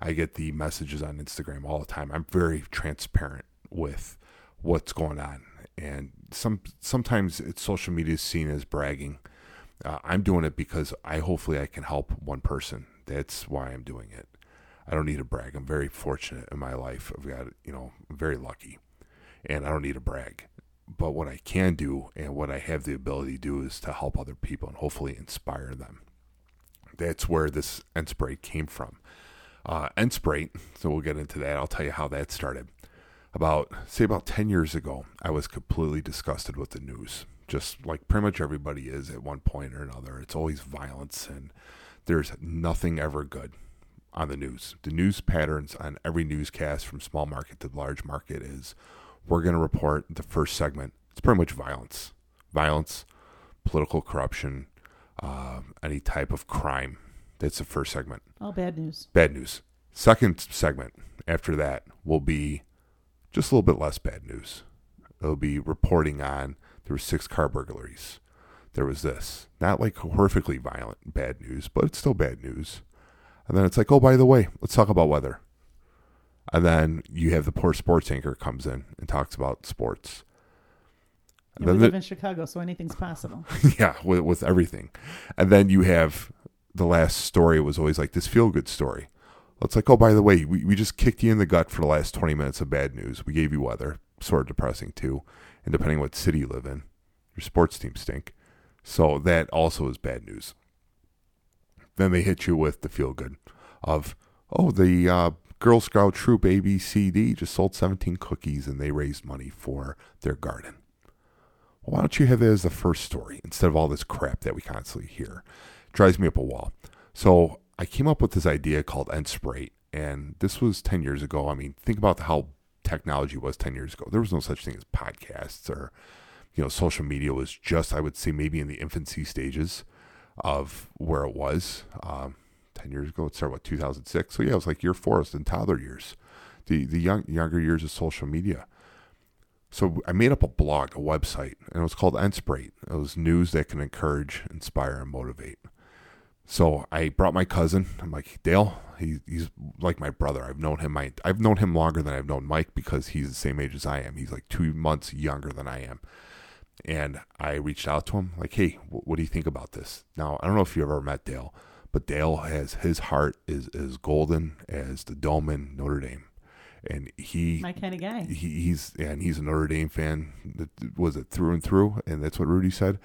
I get the messages on Instagram all the time. I'm very transparent with what's going on, and some sometimes it's social media is seen as bragging. Uh, I'm doing it because I hopefully I can help one person. That's why I'm doing it. I don't need to brag. I'm very fortunate in my life. I've got you know I'm very lucky, and I don't need to brag. But what I can do and what I have the ability to do is to help other people and hopefully inspire them. That's where this Enspray came from. Uh, Enspray, so we'll get into that. I'll tell you how that started. About, say, about 10 years ago, I was completely disgusted with the news. Just like pretty much everybody is at one point or another. It's always violence, and there's nothing ever good on the news. The news patterns on every newscast from small market to large market is we're going to report the first segment. It's pretty much violence, violence, political corruption, uh, any type of crime. That's the first segment. All bad news. Bad news. Second segment after that will be just a little bit less bad news. It'll be reporting on there were six car burglaries. There was this. Not like horrifically violent bad news, but it's still bad news. And then it's like, oh, by the way, let's talk about weather. And then you have the poor sports anchor comes in and talks about sports. And we the- live in Chicago, so anything's possible. (laughs) yeah, with, with everything. And then you have the last story was always like this feel good story. It's like, oh, by the way, we, we just kicked you in the gut for the last 20 minutes of bad news. We gave you weather, sort of depressing too. And depending what city you live in, your sports teams stink. So that also is bad news. Then they hit you with the feel good. of oh the uh, Girl Scout troop ABCD just sold 17 cookies and they raised money for their garden. Well, why don't you have that as the first story instead of all this crap that we constantly hear? It drives me up a wall. So I came up with this idea called Enspray, and this was 10 years ago. I mean, think about how technology was 10 years ago. There was no such thing as podcasts or, you know, social media was just, I would say, maybe in the infancy stages of where it was. Um, 10 years ago. It started, what, 2006? So, yeah, it was like year four, in toddler years, the, the young, younger years of social media. So, I made up a blog, a website, and it was called Enspray. It was news that can encourage, inspire, and motivate. So I brought my cousin. I'm like Dale. He, he's like my brother. I've known him. My I've known him longer than I've known Mike because he's the same age as I am. He's like two months younger than I am. And I reached out to him like, hey, what do you think about this? Now I don't know if you ever met Dale, but Dale has his heart is as golden as the dome in Notre Dame, and he my kind of guy. He, he's and he's a Notre Dame fan. Was it through and through? And that's what Rudy said.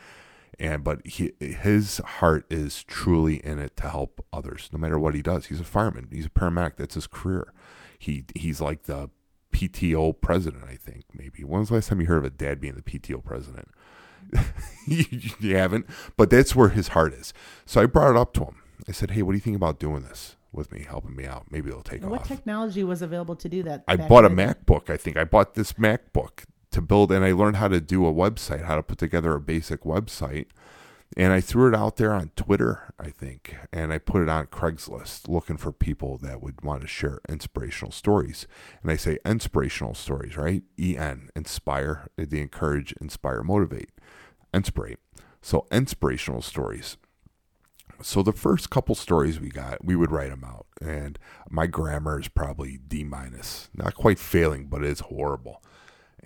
And but he his heart is truly in it to help others, no matter what he does. He's a fireman. He's a paramedic. That's his career. He he's like the PTO president. I think maybe. When was the last time you heard of a dad being the PTO president? you, (laughs) you haven't, but that's where his heart is. So I brought it up to him I said, "Hey, what do you think about doing this with me, helping me out? Maybe it'll take and off." What technology was available to do that? I bought a MacBook. I think I bought this MacBook to build, and I learned how to do a website, how to put together a basic website. And I threw it out there on Twitter, I think, and I put it on Craigslist looking for people that would want to share inspirational stories. And I say inspirational stories, right? E N, inspire, they encourage, inspire, motivate, inspire. So inspirational stories. So the first couple stories we got, we would write them out, and my grammar is probably D minus, not quite failing, but it's horrible.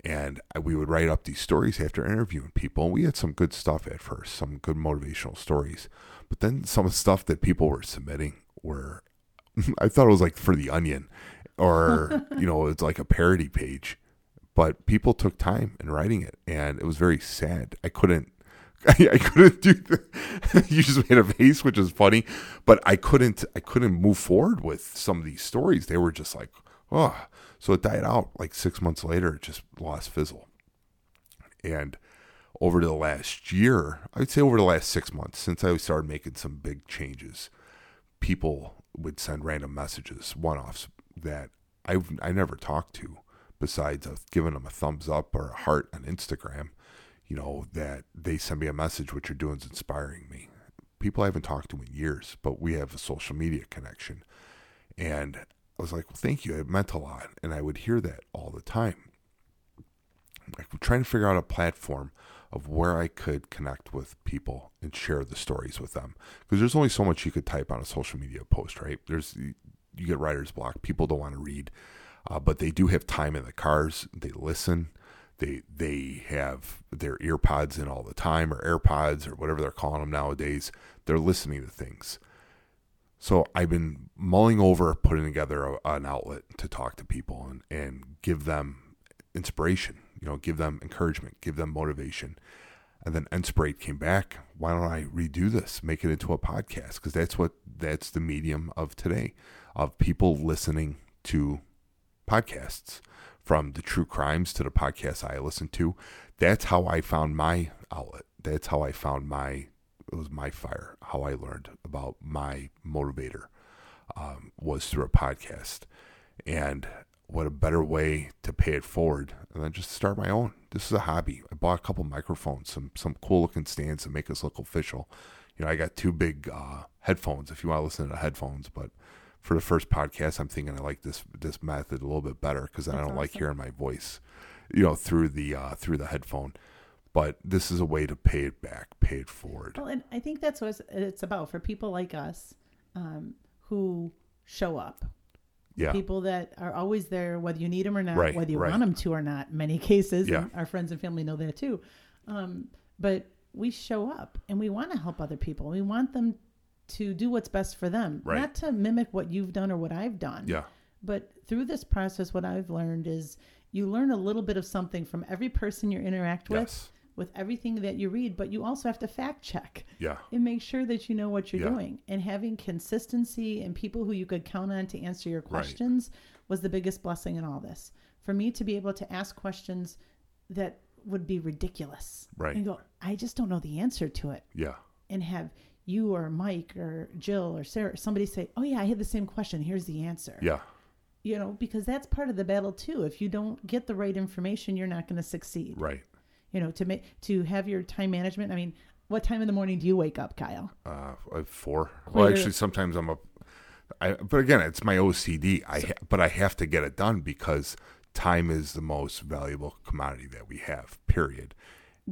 And we would write up these stories after interviewing people, and we had some good stuff at first, some good motivational stories. But then some of the stuff that people were submitting were, (laughs) I thought it was like for the Onion, or (laughs) you know, it's like a parody page. But people took time in writing it, and it was very sad. I couldn't I, (laughs) I couldn't do the, (laughs) you just made a face, which is funny, but I couldn't I couldn't move forward with some of these stories. They were just like, oh, so it died out. Like six months later, it just lost fizzle. And over the last year, I'd say over the last six months, since I started making some big changes, people would send random messages, one offs that I've I never talked to, besides giving them a thumbs up or a heart on Instagram you know, that they send me a message, what you're doing is inspiring me. People I haven't talked to in years, but we have a social media connection. And I was like, well, thank you. It meant a lot. And I would hear that all the time. Like, I'm trying to figure out a platform of where I could connect with people and share the stories with them. Because there's only so much you could type on a social media post, right? There's, you get writer's block. People don't want to read, uh, but they do have time in the cars. They listen they they have their earpods in all the time or AirPods or whatever they're calling them nowadays. They're listening to things. So I've been mulling over putting together a, an outlet to talk to people and, and give them inspiration, you know, give them encouragement, give them motivation. And then Enspray came back. Why don't I redo this, make it into a podcast? Because that's what that's the medium of today, of people listening to podcasts from the true crimes to the podcasts I listen to. That's how I found my outlet. That's how I found my it was my fire. How I learned about my motivator um, was through a podcast, and what a better way to pay it forward than just start my own. This is a hobby. I bought a couple microphones, some some cool looking stands to make us look official. You know, I got two big uh, headphones if you want to listen to headphones, but for the first podcast, I'm thinking I like this this method a little bit better because I don't awesome. like hearing my voice, you know, through the uh, through the headphone. But this is a way to pay it back, pay it forward. Well, and I think that's what it's about for people like us um, who show up. Yeah. People that are always there, whether you need them or not, right, whether you right. want them to or not. Many cases, yeah. our friends and family know that too. Um, but we show up and we want to help other people. We want them to do what's best for them, right. not to mimic what you've done or what I've done. Yeah. But through this process, what I've learned is you learn a little bit of something from every person you interact with. Yes. with everything that you read, but you also have to fact check Yeah. and make sure that you know what you're Yeah. doing. And having consistency and people who you could count on to answer your questions was the biggest blessing in all this. For me to be able to ask questions that would be ridiculous Right. and go, I just don't know the answer to it, Yeah. and have you or Mike or Jill or Sarah somebody say, "Oh yeah, I had the same question. Here's the answer." Yeah. You know, because that's part of the battle too. If you don't get the right information, you're not going to succeed Right. you know to make to have your time management i mean what time in the morning do you wake up kyle Uh, uh, four. Well, Well, actually, sometimes I'm a. I, but again, it's my OCD. I ha- but I have to get it done because time is the most valuable commodity that we have. Period.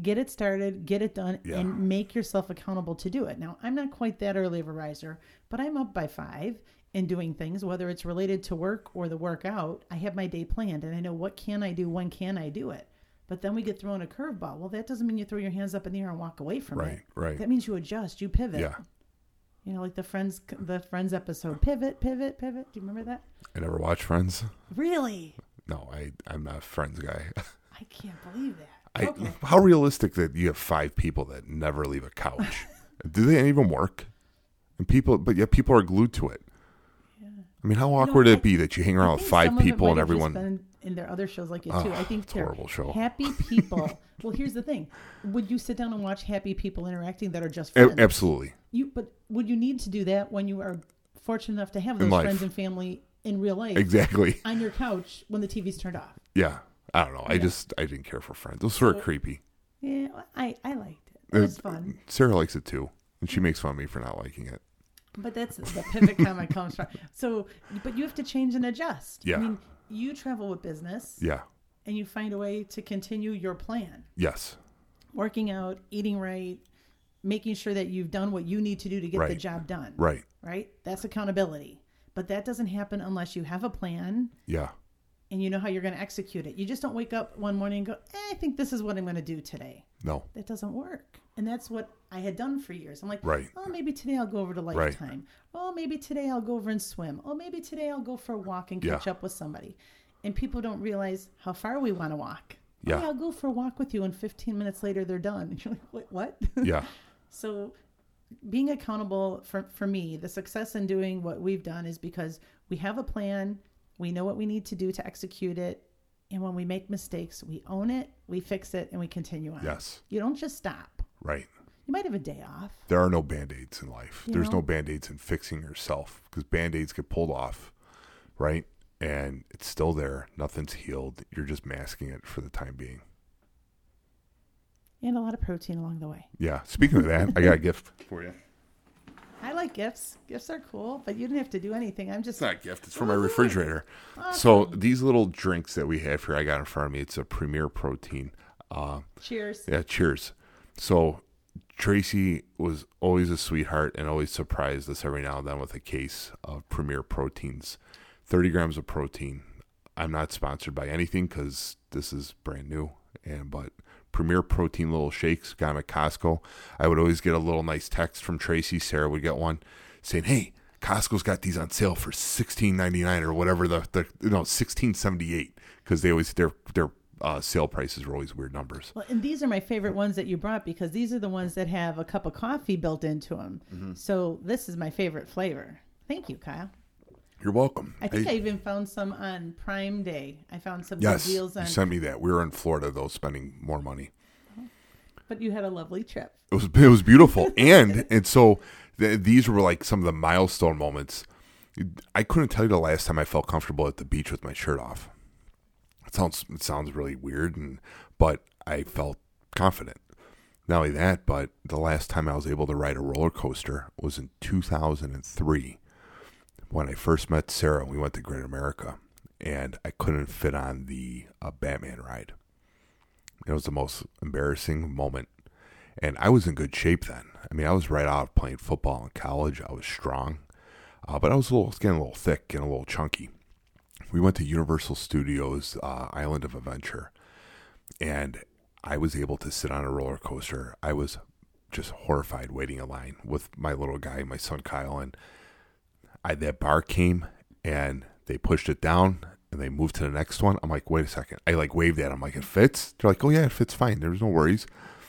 Get it started get it done Yeah. and make yourself accountable to do it now i'm not quite that early of a riser but i'm up by five and doing things whether it's related to work or the workout i have my day planned and i know what can i do when can i do it but then we get thrown a curveball well that doesn't mean you throw your hands up in the air and walk away from Right. it Right. Right. That means you adjust you pivot Yeah. you know like the friends the friends episode pivot pivot pivot do you remember that I never watched Friends. really No, I I'm not a Friends guy. (laughs) i can't believe that I, okay How realistic that you have five people that never leave a couch? (laughs) Do they even work? And people, but yet people are glued to it. Yeah. I mean, how awkward would it be that you hang around with five some of it people and everyone? been in their other shows like it Oh, too. I think it's they're horrible show. happy (laughs) people. well, here's the thing: would you sit down and watch happy people interacting that are just A- absolutely. You, but would you need to do that when you are fortunate enough to have those friends and family in real life Exactly. on your couch when the TV's turned off? Yeah. I don't know. I Yeah. just I didn't care for Friends. Those were So- creepy. Yeah, I I liked it. It was Uh, fun. Sarah likes it too, and she makes fun of me for not liking it. But that's the pivot comment comes from. So, but you have to change and adjust. Yeah. I mean, you travel with business, Yeah. and you find a way to continue your plan. Yes. working out, eating right, making sure that you've done what you need to do to get the job done. Right. Right? That's accountability. But that doesn't happen unless you have a plan Yeah. And you know how you're going to execute it. You just don't wake up one morning and go, eh, I think this is what I'm going to do today. No. That doesn't work. And that's what I had done for years. I'm like, Right. oh, maybe today I'll go over to Right. Lifetime. Oh, maybe today I'll go over and swim. Oh, maybe today I'll go for a walk and Yeah. catch up with somebody. And people don't realize how far we want to walk. Oh, Yeah. I'll go for a walk with you, and 15 minutes later they're done. And (laughs) you're like, Wait, what? Yeah. (laughs) So, being accountable for, for me, the success in doing what we've done is because we have a plan, we know what we need to do to execute it, and when we make mistakes, we own it, we fix it, and we continue on. Yes. You don't just stop. Right. You might have a day off. There are no band aids in life. You There's know? no band aids in fixing yourself because band aids get pulled off, right? And it's still there. Nothing's healed. You're just masking it for the time being. And a lot of protein along the way. Yeah. Speaking of that, I got a gift (laughs) for you. I like gifts. Gifts are cool, but you didn't have to do anything. I'm just It's not a gift. It's from my refrigerator. Awesome. So these little drinks that we have here, I got in front of me. It's a Premier Protein. Uh, cheers. yeah. Cheers. So Tracy was always a sweetheart and always surprised us every now and then with a case of Premier Proteins, thirty grams of protein. I'm not sponsored by anything because this is brand new, and but Premier Protein little shakes got them at Costco. I would always get a little nice text from Tracy. Sarah would get one saying, "Hey, Costco's got these on sale for sixteen ninety nine or whatever the the no sixteen seventy eight because they always their their uh, sale prices are always weird numbers. Well, and these are my favorite ones that you brought because these are the ones that have a cup of coffee built into them. Mm-hmm. So this is my favorite flavor. Thank you, Kyle. You're welcome. I think Hey, I even found some on Prime Day. I found some yes, good deals you sent me that. We were in Florida though, spending more money. but you had a lovely trip. It was it was beautiful, (laughs) and and so th- these were like some of the milestone moments. I couldn't tell you the last time I felt comfortable at the beach with my shirt off. It sounds it sounds really weird, and but I felt confident. Not only that, but the last time I was able to ride a roller coaster was in 2003 when I first met Sarah. We went to Great America, and I couldn't fit on the uh, Batman ride. It was the most embarrassing moment and I was in good shape then. I mean, I was right out of playing football in college. I was strong, uh, but I was a little getting a little thick and a little chunky. We went to Universal Studios uh, Island of Adventure, and I was able to sit on a roller coaster. I was just horrified waiting in line with my little guy, my son Kyle, and I that bar came and they pushed it down, and they moved to the next one. I'm like, wait a second. I like waved at them like it fits. They're like, oh yeah, it fits fine. There's no worries.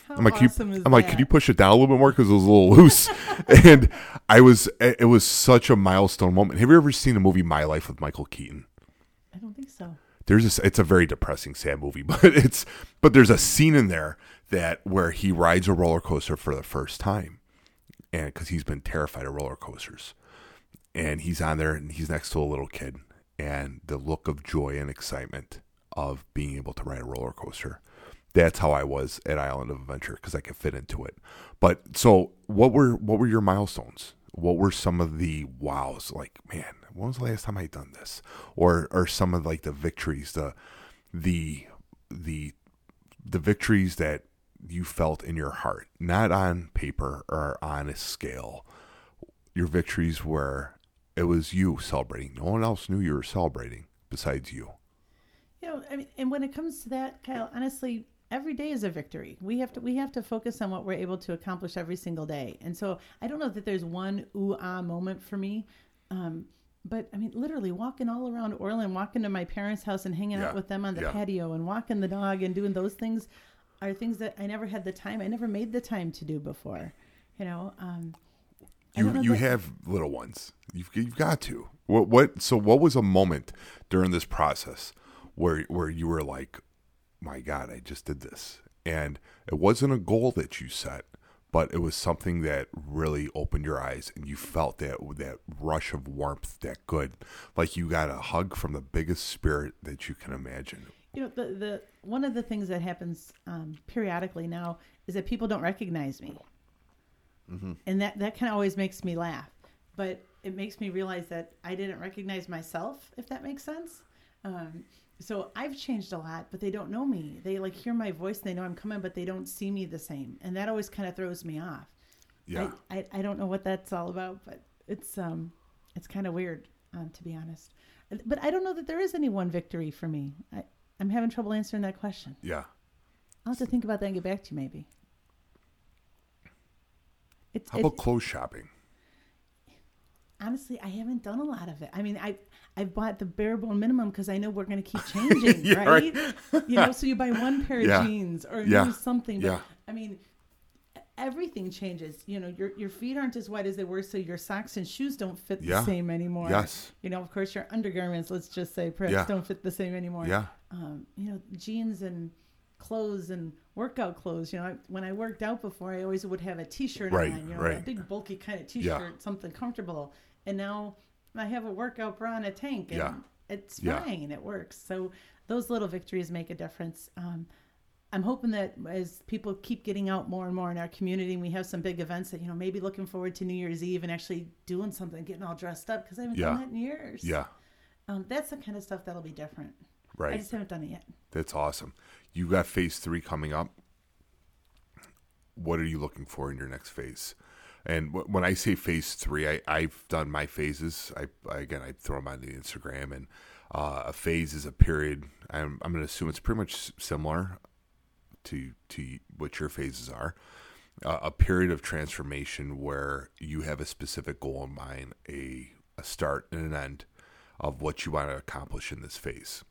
How I'm like, can awesome you, I'm like, could you push it down a little bit more because it was a little loose? (laughs) and I was, it was such a milestone moment. Have you ever seen the movie My Life with Michael Keaton? I don't think so. There's this, it's a very depressing, sad movie, (laughs) but it's, but there's a scene in there that where he rides a roller coaster for the first time, and because he's been terrified of roller coasters, and he's on there and he's next to a little kid, and the look of joy and excitement of being able to ride a roller coaster. That's how I was at Island of Adventure because I could fit into it. But so, what were what were your milestones? What were some of the wows? Like, man, when was the last time I done this? Or or some of like the victories, the the the the victories that you felt in your heart, not on paper or on a scale. Your victories where it was you celebrating. No one else knew you were celebrating besides you. You know, I mean, and when it comes to that, Kyle, honestly, every day is a victory. We have to we have to focus on what we're able to accomplish every single day. And so I don't know that there's one ooh ah moment for me. Um, but I mean, literally walking all around Orland, walking to my parents' house and hanging Yeah, out with them on the yeah. patio and walking the dog and doing those things are things that I never had the time. I never made the time to do before. You know, um, You know you that- have little ones. You've you've got to. What what? So what was a moment during this process where where you were like, my God, I just did this, and it wasn't a goal that you set, but it was something that really opened your eyes, and you felt that that rush of warmth, that good, like you got a hug from the biggest spirit that you can imagine. you know the the one of the things that happens um, periodically now is that people don't recognize me and that that kind of always makes me laugh but it makes me realize that i didn't recognize myself if that makes sense um, so i've changed a lot but they don't know me they like hear my voice they know i'm coming but they don't see me the same and that always kind of throws me off Yeah, I, I, I don't know what that's all about, but it's um it's kind of weird um, to be honest. But I don't know that there is any one victory for me. I, I'm having trouble answering that question. yeah. I'll have to think about that and get back to you maybe. It's, How it's about clothes shopping? Honestly, I haven't done a lot of it. I mean, I I've bought the bare bone minimum because I know we're going to keep (laughs) changing, Yeah, right? you know, so you buy one (laughs) pair of Yeah. jeans or Yeah. use something. But Yeah. I mean, everything changes. You know, your your feet aren't as wide as they were, so your socks and shoes don't fit Yeah. the same anymore. Yes. You know, of course, your undergarments, let's just say, perhaps Yeah. don't fit the same anymore. Yeah, Um, you know, jeans and clothes and workout clothes. You know, I, when I worked out before, I always would have a T-shirt Right, on. You know, a right. big bulky kind of T-shirt, something comfortable. And now I have a workout bra and a tank, and Yeah. it's Yeah. fine. It works. So those little victories make a difference. Um, I'm hoping that as people keep getting out more and more in our community, and we have some big events that you know maybe looking forward to New Year's Eve and actually doing something, getting all dressed up because I haven't Yeah. done that in years. yeah. um, that's the kind of stuff that'll be different. Right. I just haven't done it yet. That's awesome. You got phase three coming up. What are you looking for in your next phase? And wh- when I say phase three, I, I've done my phases. I, I again, I throw them on the Instagram, and uh, a phase is a period. I'm, I'm going to assume it's pretty much similar to to what your phases are. Uh, a period of transformation where you have a specific goal in mind, a a start and an end of what you want to accomplish in this phase.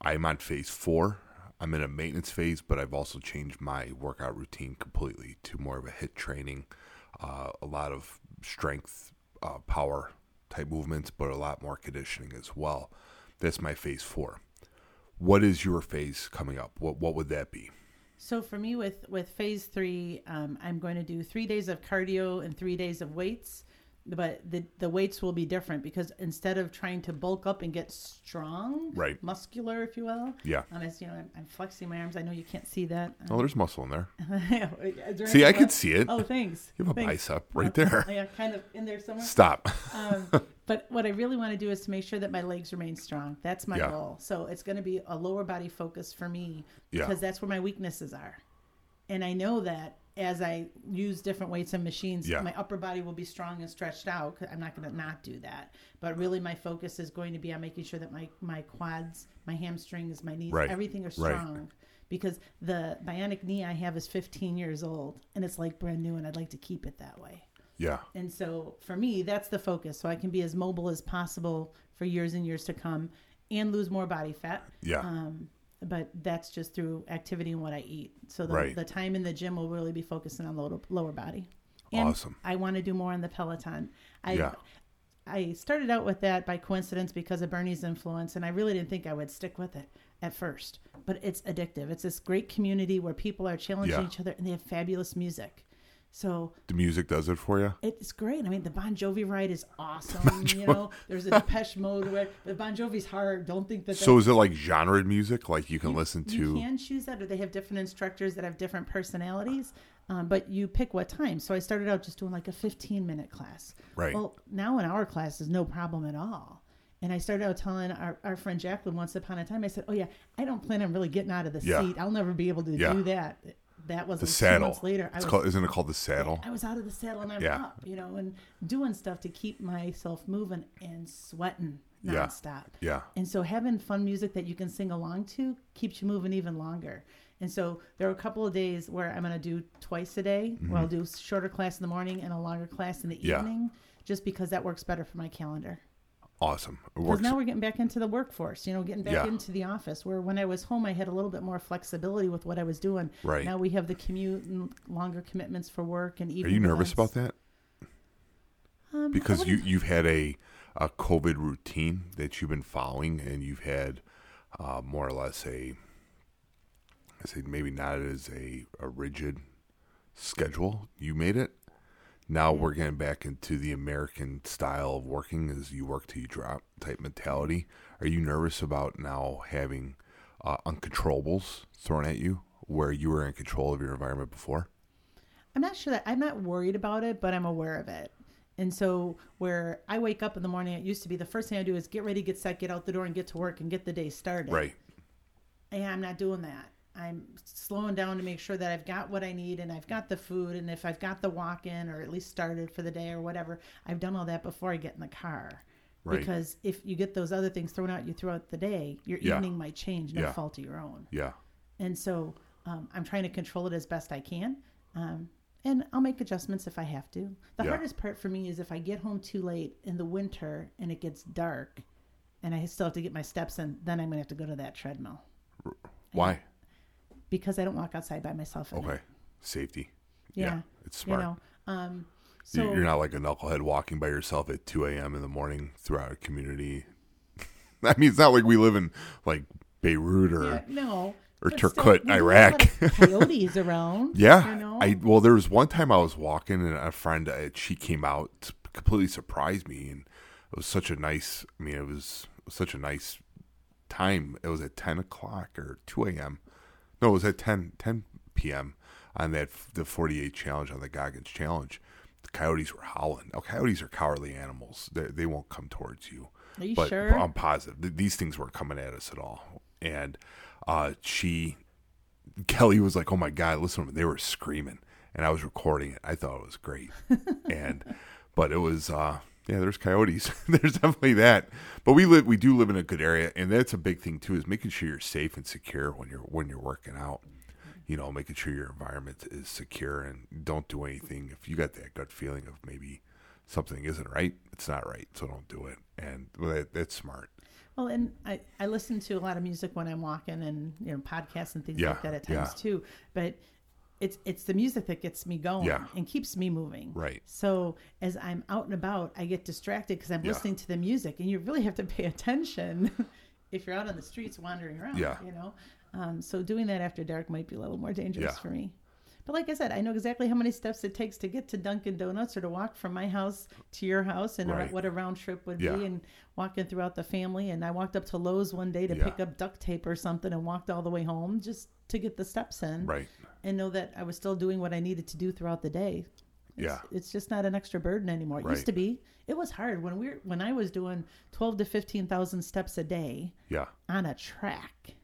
I'm on phase four. I'm in a maintenance phase, but I've also changed my workout routine completely to more of a HIIT training, uh, a lot of strength, uh, power type movements, but a lot more conditioning as well. That's my phase four. What is your phase coming up? What what would that be? So for me, with with phase three, um, I'm going to do three days of cardio and three days of weights. But the the weights will be different because instead of trying to bulk up and get strong, Right. muscular, if you will, Yeah. um, as you know, I'm, I'm flexing my arms. I know you can't see that. Oh, there's muscle in there. (laughs) There See, I can left? see it. Oh, thanks. You have a Thanks. bicep right there. (laughs) Yeah, kind of in there somewhere. Stop. Um, (laughs) but what I really want to do is to make sure that my legs remain strong. That's my Yeah. goal. So it's going to be a lower body focus for me Yeah. because that's where my weaknesses are. And I know that as I use different weights and machines, Yeah. my upper body will be strong and stretched out. 'cause I'm not going to not do that. But really, my focus is going to be on making sure that my, my quads, my hamstrings, my knees, Right. everything are Right. strong. Because the bionic knee I have is 15 years old and it's like brand new, and I'd like to keep it that way. Yeah. And so for me, that's the focus. So I can be as mobile as possible for years and years to come and lose more body fat. Yeah. Um, but that's just through activity and what I eat. So the, Right. the time in the gym will really be focusing on lower, lower body. And Awesome. I want to do more on the Peloton. I Yeah. I started out with that by coincidence because of Bernie's influence, and I really didn't think I would stick with it at first. But it's addictive. It's this great community where people are challenging Yeah. each other, and they have fabulous music. So The music does it for you. it's great. I mean, the Bon Jovi ride is awesome. you know, there's a Depeche Mode where the Bon Jovi's hard. Don't think that. So is it like genre music? Like you can listen to? you can choose that, or they have different instructors that have different personalities. Um, but you pick what time. So I started out just doing like a 15 minute class. Right. Well, now an hour class is no problem at all. And I started out telling our, our friend Jacqueline once upon a time, I said, Oh, yeah, I don't plan on really getting out of the Yeah. seat. I'll never be able to Yeah. do that. That was the two saddle. months later. I it's was, called, isn't it called the saddle? I was out of the saddle and I'm Yeah. up, you know, and doing stuff to keep myself moving and sweating nonstop. Yeah. yeah. And so having fun music that you can sing along to keeps you moving even longer. And so there are a couple of days where I'm going to do twice a day, where I'll do a shorter class in the morning and a longer class in the Mm-hmm. Yeah. evening, just because that works better for my calendar. Awesome. Because now we're getting back into the workforce, you know, getting back Yeah. into the office. Where when I was home, I had a little bit more flexibility with what I was doing. Right. Now we have the commute and longer commitments for work and Are evening. you nervous events. about that? Um, Because you you've had a a COVID routine that you've been following, and you've had uh, more or less a I say maybe not as a, a rigid schedule. You made it. Now we're getting back into the American style of working as you work till you drop type mentality. Are you nervous about now having uh, uncontrollables thrown at you where you were in control of your environment before? I'm not sure that I'm not worried about it, but I'm aware of it. And so where I wake up in the morning, it used to be the first thing I do is get ready, get set, get out the door, and get to work and get the day started. Right. And I'm not doing that. I'm slowing down to make sure that I've got what I need and I've got the food and if I've got the walk in or at least started for the day or whatever, I've done all that before I get in the car. Right. Because if you get those other things thrown at you throughout the day, your Yeah. evening might change, no Yeah. fault of your own. Yeah. And so um, I'm trying to control it as best I can. Um, and I'll make adjustments if I have to. The Yeah. hardest part for me is if I get home too late in the winter and it gets dark and I still have to get my steps in, then I'm going to have to go to that treadmill Why? Because I don't walk outside by myself. At Okay. night. Safety. Yeah. It's You smart. know, um, You- so You're not like a knucklehead walking by yourself at 2 a.m. in the morning throughout a community. (laughs) I mean, it's not like we live in like Beirut or yeah, no. or Turkut, we do have a Iraq. (laughs) coyotes around. yeah. You know? I well, there was one time I was walking and a friend uh, she came out to completely surprised me, and it was such a nice. I mean, it was such a nice time. It was at 10 o'clock or 2 a.m. No, it was at 10 10 p.m. on that the 48 challenge on the Goggins challenge. The coyotes were howling. Now, coyotes are cowardly animals. They, they won't come towards you. Are you but sure? I'm positive these things weren't coming at us at all. And uh, she, Kelly was like, "Oh my god, listen to them! They were screaming." And I was recording it. I thought it was great. (laughs) and but it was uh, yeah, there's coyotes. (laughs) there's definitely that. But we live we do live in a good area, and that's a big thing too. Is making sure you're safe and secure when you're when you're working out. You know, making sure your environment is secure and don't do anything if you got that gut feeling of maybe something isn't right. It's not right, so don't do it. And well, that, that's smart. Well, and I, I listen to a lot of music when I'm walking and you know podcasts and things Yeah, like that at times yeah. too. But it's it's the music that gets me going Yeah. and keeps me moving. Right. So as I'm out and about, I get distracted because I'm Yeah. listening to the music, and you really have to (laughs) pay attention (laughs) if you're out on the streets wandering around. Yeah. You know, um, so doing that after dark might be a little more dangerous Yeah. for me. But like I said, I know exactly how many steps it takes to get to Dunkin' Donuts or to walk from my house to your house and Right. what a round trip would Yeah. be and walking throughout the family. And I walked up to Lowe's one day to Yeah. pick up duct tape or something and walked all the way home just to get the steps in Right. And know that I was still doing what I needed to do throughout the day. It's, Yeah. it's just not an extra burden anymore. It used to be. It was hard when we were, when I was doing twelve to fifteen thousand steps a day Yeah. on a track.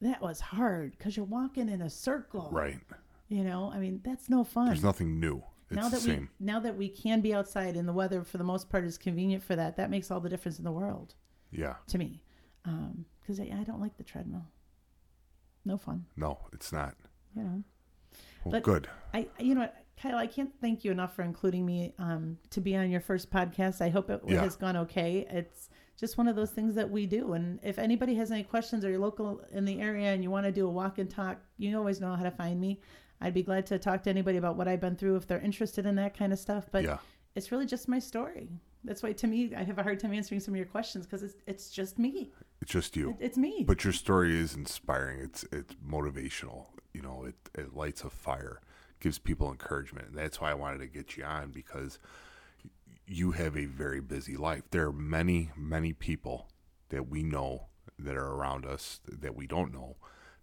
That was hard because you're walking in a circle. Right. You know, I mean, that's no fun. There's nothing new. It's now the that same. we now that we can be outside and the weather for the most part is convenient for that, that makes all the difference in the world Yeah. to me. Um, Because I, I don't like the treadmill. No fun. No, it's not. You know. Well, But- good. I, you know Kyle, I can't thank you enough for including me um, to be on your first podcast. I hope it Yeah. has gone okay. It's just one of those things that we do. And if anybody has any questions or you're local in the area and you want to do a walk and talk, you always know how to find me. I'd be glad to talk to anybody about what I've been through if they're interested in that kind of stuff. But Yeah. it's really just my story. That's why to me, I have a hard time answering some of your questions because it's it's just me. It's just you. It, it's me. But your story is inspiring. It's it's motivational. You know, it, it lights a fire, gives people encouragement. And that's why I wanted to get you on because you have a very busy life. There are many, many people that we know that are around us that we don't know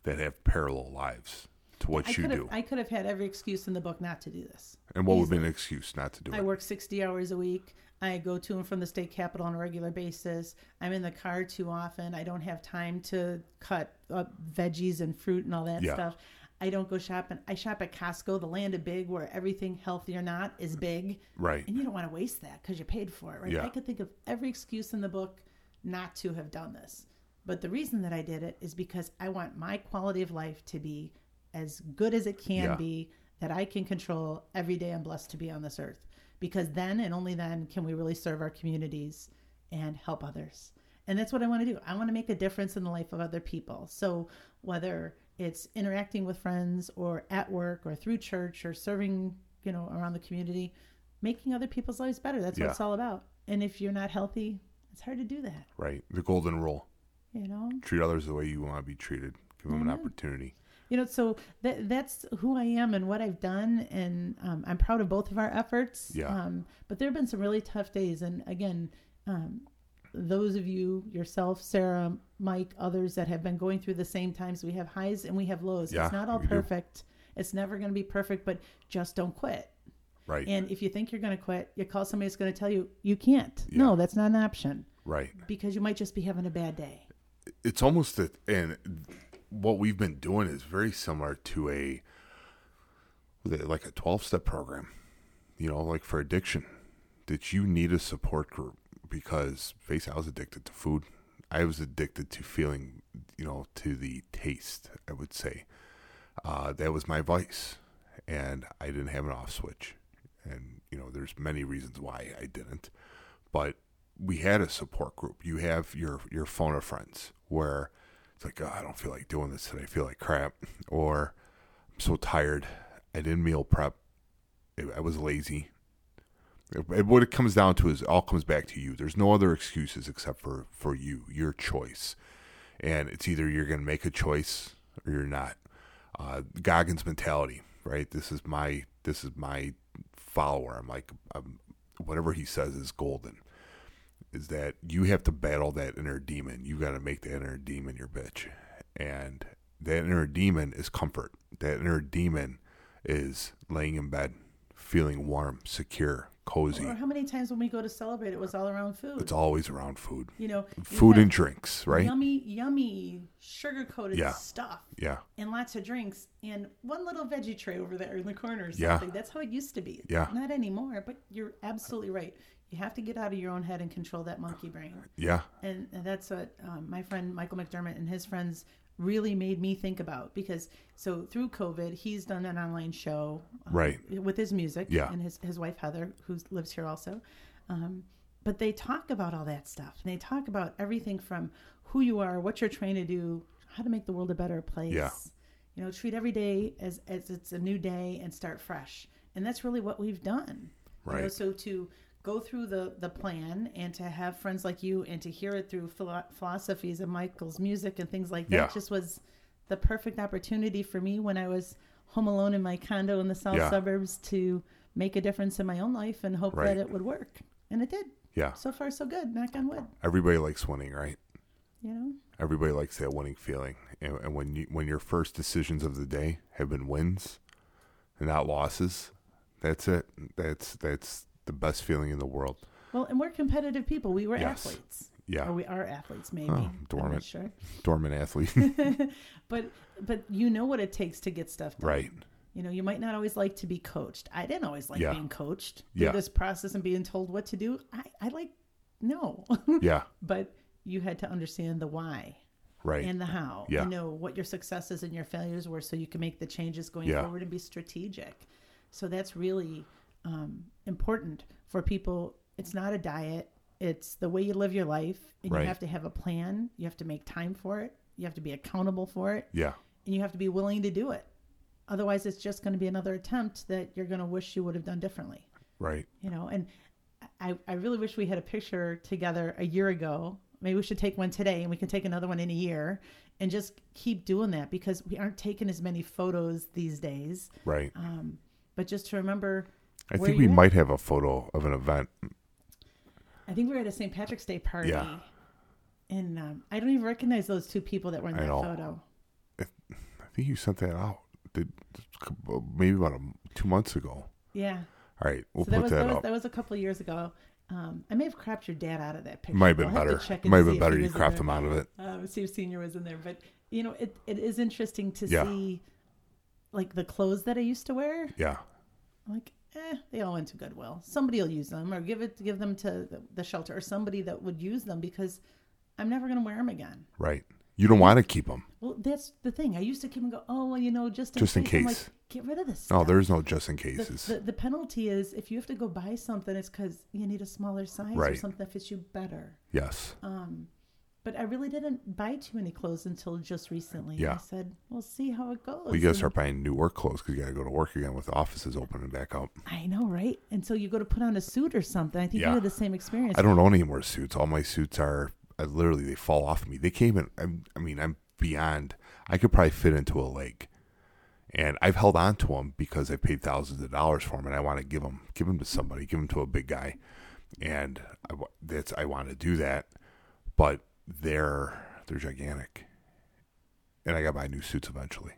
that have parallel lives to what I you could have do. I could have had every excuse in the book not to do this. and what would be an excuse not to do I it? I work 60 hours a week. I go to and from the state capitol on a regular basis. I'm in the car too often. I don't have time to cut up veggies and fruit and all that Yeah. stuff. I don't go shopping. I shop at Costco, the land of big, where everything, healthy or not, is big. Right. And you don't want to waste that because you paid for it, right? Yeah. I could think of every excuse in the book not to have done this. But the reason that I did it is because I want my quality of life to be as good as it can Yeah. be that I can control every day I'm blessed to be on this earth. Because then and only then can we really serve our communities and help others. And that's what I want to do. I want to make a difference in the life of other people. So whether it's interacting with friends or at work or through church or serving, you know, around the community, making other people's lives better. That's what Yeah. it's all about. And if you're not healthy, it's hard to do that, Right. The golden rule. you know? Treat others the way you want to be treated. Give them an opportunity. You know, so that that's who I am and what I've done, and um, I'm proud of both of our efforts. Yeah. Um, but there have been some really tough days, and again, um, those of you, yourself, Sarah, Mike, others that have been going through the same times, we have highs and we have lows. Yeah, it's not all we do. perfect. It's never going to be perfect, but just don't quit. Right. And if you think you're going to quit, you call somebody that's going to tell you you can't. Yeah. No, that's not an option right. because you might just be having a bad day. it's almost that and what we've been doing is very similar to a like a 12 step program you know like for addiction that you need a support group because face i was addicted to food i was addicted to feeling you know to the taste i would say uh, that was my vice and i didn't have an off switch and you know there's many reasons why i didn't but we had a support group. You have your your phone of friends where it's like, oh, I don't feel like doing this today. I feel like crap, or I'm so tired. I didn't meal prep. I I was lazy. What it comes down to is all comes back to you. There's no other excuses except for for you, your choice, and it's either you're going to make a choice or you're not. Uh, Goggins mentality, right? This is my this is my follower. I'm like, I'm, whatever he says is golden is that you have to battle that inner demon. You got to make that inner demon your bitch. And that inner demon is comfort. That inner demon is laying in bed, feeling warm, secure, cozy. Or how many times when we go to celebrate, it was all around food. It's always around food. you know, you Food and drinks, right? Yummy, yummy, sugar coated Yeah. stuff Yeah. and lots of drinks and one little veggie tray over there in the corner or Yeah. That's how it used to be. Yeah. Not anymore, but you're absolutely right. You have to get out of your own head and control that monkey brain. Yeah. And, and that's what um, my friend Michael McDermott and his friends really made me think about because so through COVID, he's done an online show um, Right. with his music Yeah. and his, his wife Heather, who lives here also. Um, but they talk about all that stuff. And they talk about everything from who you are, what you're trying to do, how to make the world a better place. Yeah. You know, treat every day as, as it's a new day and start fresh. And that's really what we've done. You know, Right. so to go through the, the plan and to have friends like you and to hear it through philo- philosophies of Michael's music and things like that Yeah. just was the perfect opportunity for me when I was home alone in my condo in the south Yeah. suburbs to make a difference in my own life and hope Right. that it would work. And it did. Yeah. So far, so good. Knock on wood. Everybody likes winning, right? You know? Everybody likes that winning feeling. And, and when you when your first decisions of the day have been wins and not losses, that's it. That's that's the best feeling in the world. Well, and we're competitive people. We were Yes. athletes. Yeah. Or we are athletes, maybe. Oh, dormant. sure. Dormant athlete. (laughs) (laughs) But but you know what it takes to get stuff done. right. You know, you might not always like to be coached. I didn't always like Yeah. being coached. Yeah. Through this process and being told what to do. I, I like no. (laughs) Yeah. but you had to understand the why Right. and the how. Yeah. And know what your successes and your failures were so you can make the changes going Yeah. forward and be strategic. So that's really um, important for people. It's not a diet. it's the way you live your life, and Right. you have to have a plan. You have to make time for it. You have to be accountable for it, Yeah. and you have to be willing to do it. Otherwise, it's just going to be another attempt that you're going to wish you would have done differently. Right. You know, and I, I really wish we had a picture together a year ago. Maybe we should take one today, and we can take another one in a year, and just keep doing that because we aren't taking as many photos these days. Right. Um, but just to remember, I where think we at. might have a photo of an event. I think we were at a St. Patrick's Day party. Yeah. And um, I don't even recognize those two people that were in I that know. photo. I think you sent that out. Did maybe about a, two months ago. Yeah. All right, we'll so that put was that, that was up. that was a couple of years ago. Um, I may have cropped your dad out of that picture. Might have been I'll better. Might have been better. You cropped him out of it. Um, see if senior was in there, but you know, it, it is interesting to Yeah. see, like the clothes that I used to wear. Yeah. Like, eh, they all went to Goodwill. Somebody will use them, or give it give them to the, the shelter, or somebody that would use them because I'm never going to wear them again. Right. You don't want to keep them. Well, that's the thing. I used to keep and go, oh, well, you know, just in Just in case. Like, get rid of this. No, stuff. there's no just in cases. the, the penalty is if you have to go buy something, it's because you need a smaller size or something that fits you better. yes. Um, but I really didn't buy too many clothes until just recently. Yeah. I said, we'll see how it goes. Well, you got to start buying new work clothes because you got to go to work again with the offices opening back up. I know, right? And so you go to put on a suit or something. I think Yeah. you had the same experience. I don't own any more suits. All my suits are I literally they fall off me. They came in. I'm, I mean, I'm beyond. I could probably fit into a leg, and I've held on to them because I paid thousands of dollars for them, and I want to give them, give them to somebody, give them to a big guy, and I, that's I want to do that, but they're they're gigantic, and I got to buy new suits eventually.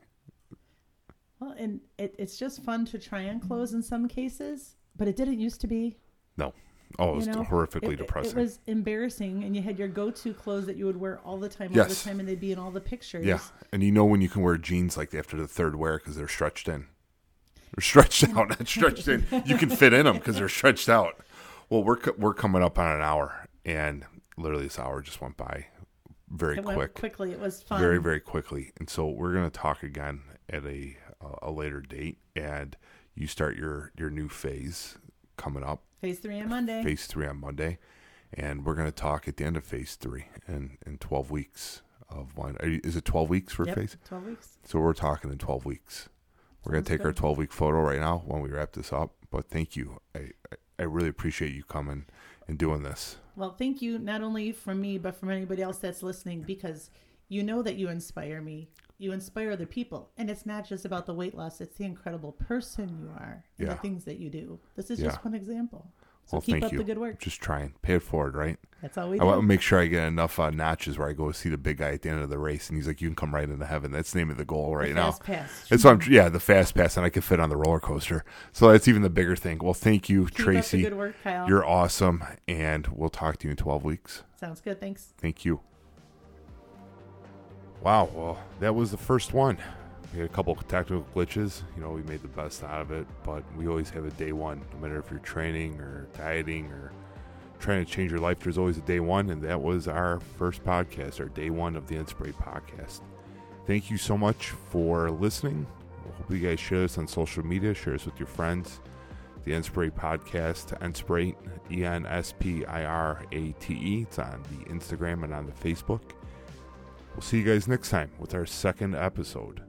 Well, and it, it's just fun to try on clothes in some cases, but it didn't used to be. No, oh, it was you know, horrifically it, depressing. It was embarrassing, and you had your go-to clothes that you would wear all the time, all Yes. the time, and they'd be in all the pictures. Yeah, and you know when you can wear jeans like after the third wear because they're stretched in. They're stretched (laughs) out, not stretched in. You can fit in them because they're stretched out. Well, we're we're coming up on an hour, and literally this hour just went by very It quick, quickly. It was fun. very very quickly. And so we're gonna talk again at a a later date, and you start your your new phase coming up, Phase three on Monday. phase three on Monday, and we're gonna talk at the end of phase three in in twelve weeks of one. Is it twelve weeks for Yep, phase? Twelve weeks. So we're talking in 12 weeks. We're gonna take our 12 week photo right now when we wrap this up. But thank you. I, I, I really appreciate you coming and doing this. Well, thank you not only from me, but from anybody else that's listening, because you know that you inspire me. You inspire other people, and it's not just about the weight loss; it's the incredible person you are and Yeah. the things that you do. This is Yeah. just one example. So well, keep thank up you. the good work. Just try and pay it forward, right? That's all we do. I want to make sure I get enough uh, notches where I go see the big guy at the end of the race, and he's like, "You can come right into heaven." That's the name of the goal right The now. fast pass. That's what I'm. Yeah, the fast pass, and I can fit on the roller coaster. So that's even the bigger thing. Well, thank you, Keep Tracy. good work, Kyle. You're awesome, and we'll talk to you in 12 weeks. Sounds good. Thanks. Thank you. Wow, well, that was the first one. We had a couple of technical glitches. You know, we made the best out of it, but we always have a day one. No matter if you're training or dieting or trying to change your life, there's always a day one, and that was our first podcast, our day one of the Enspirate podcast. Thank you so much for listening. I hope you guys share this on social media, share this with your friends. The Enspirate podcast, Enspirate, E N S P I R A T E. It's on the Instagram and on the Facebook. We'll see you guys next time with our second episode.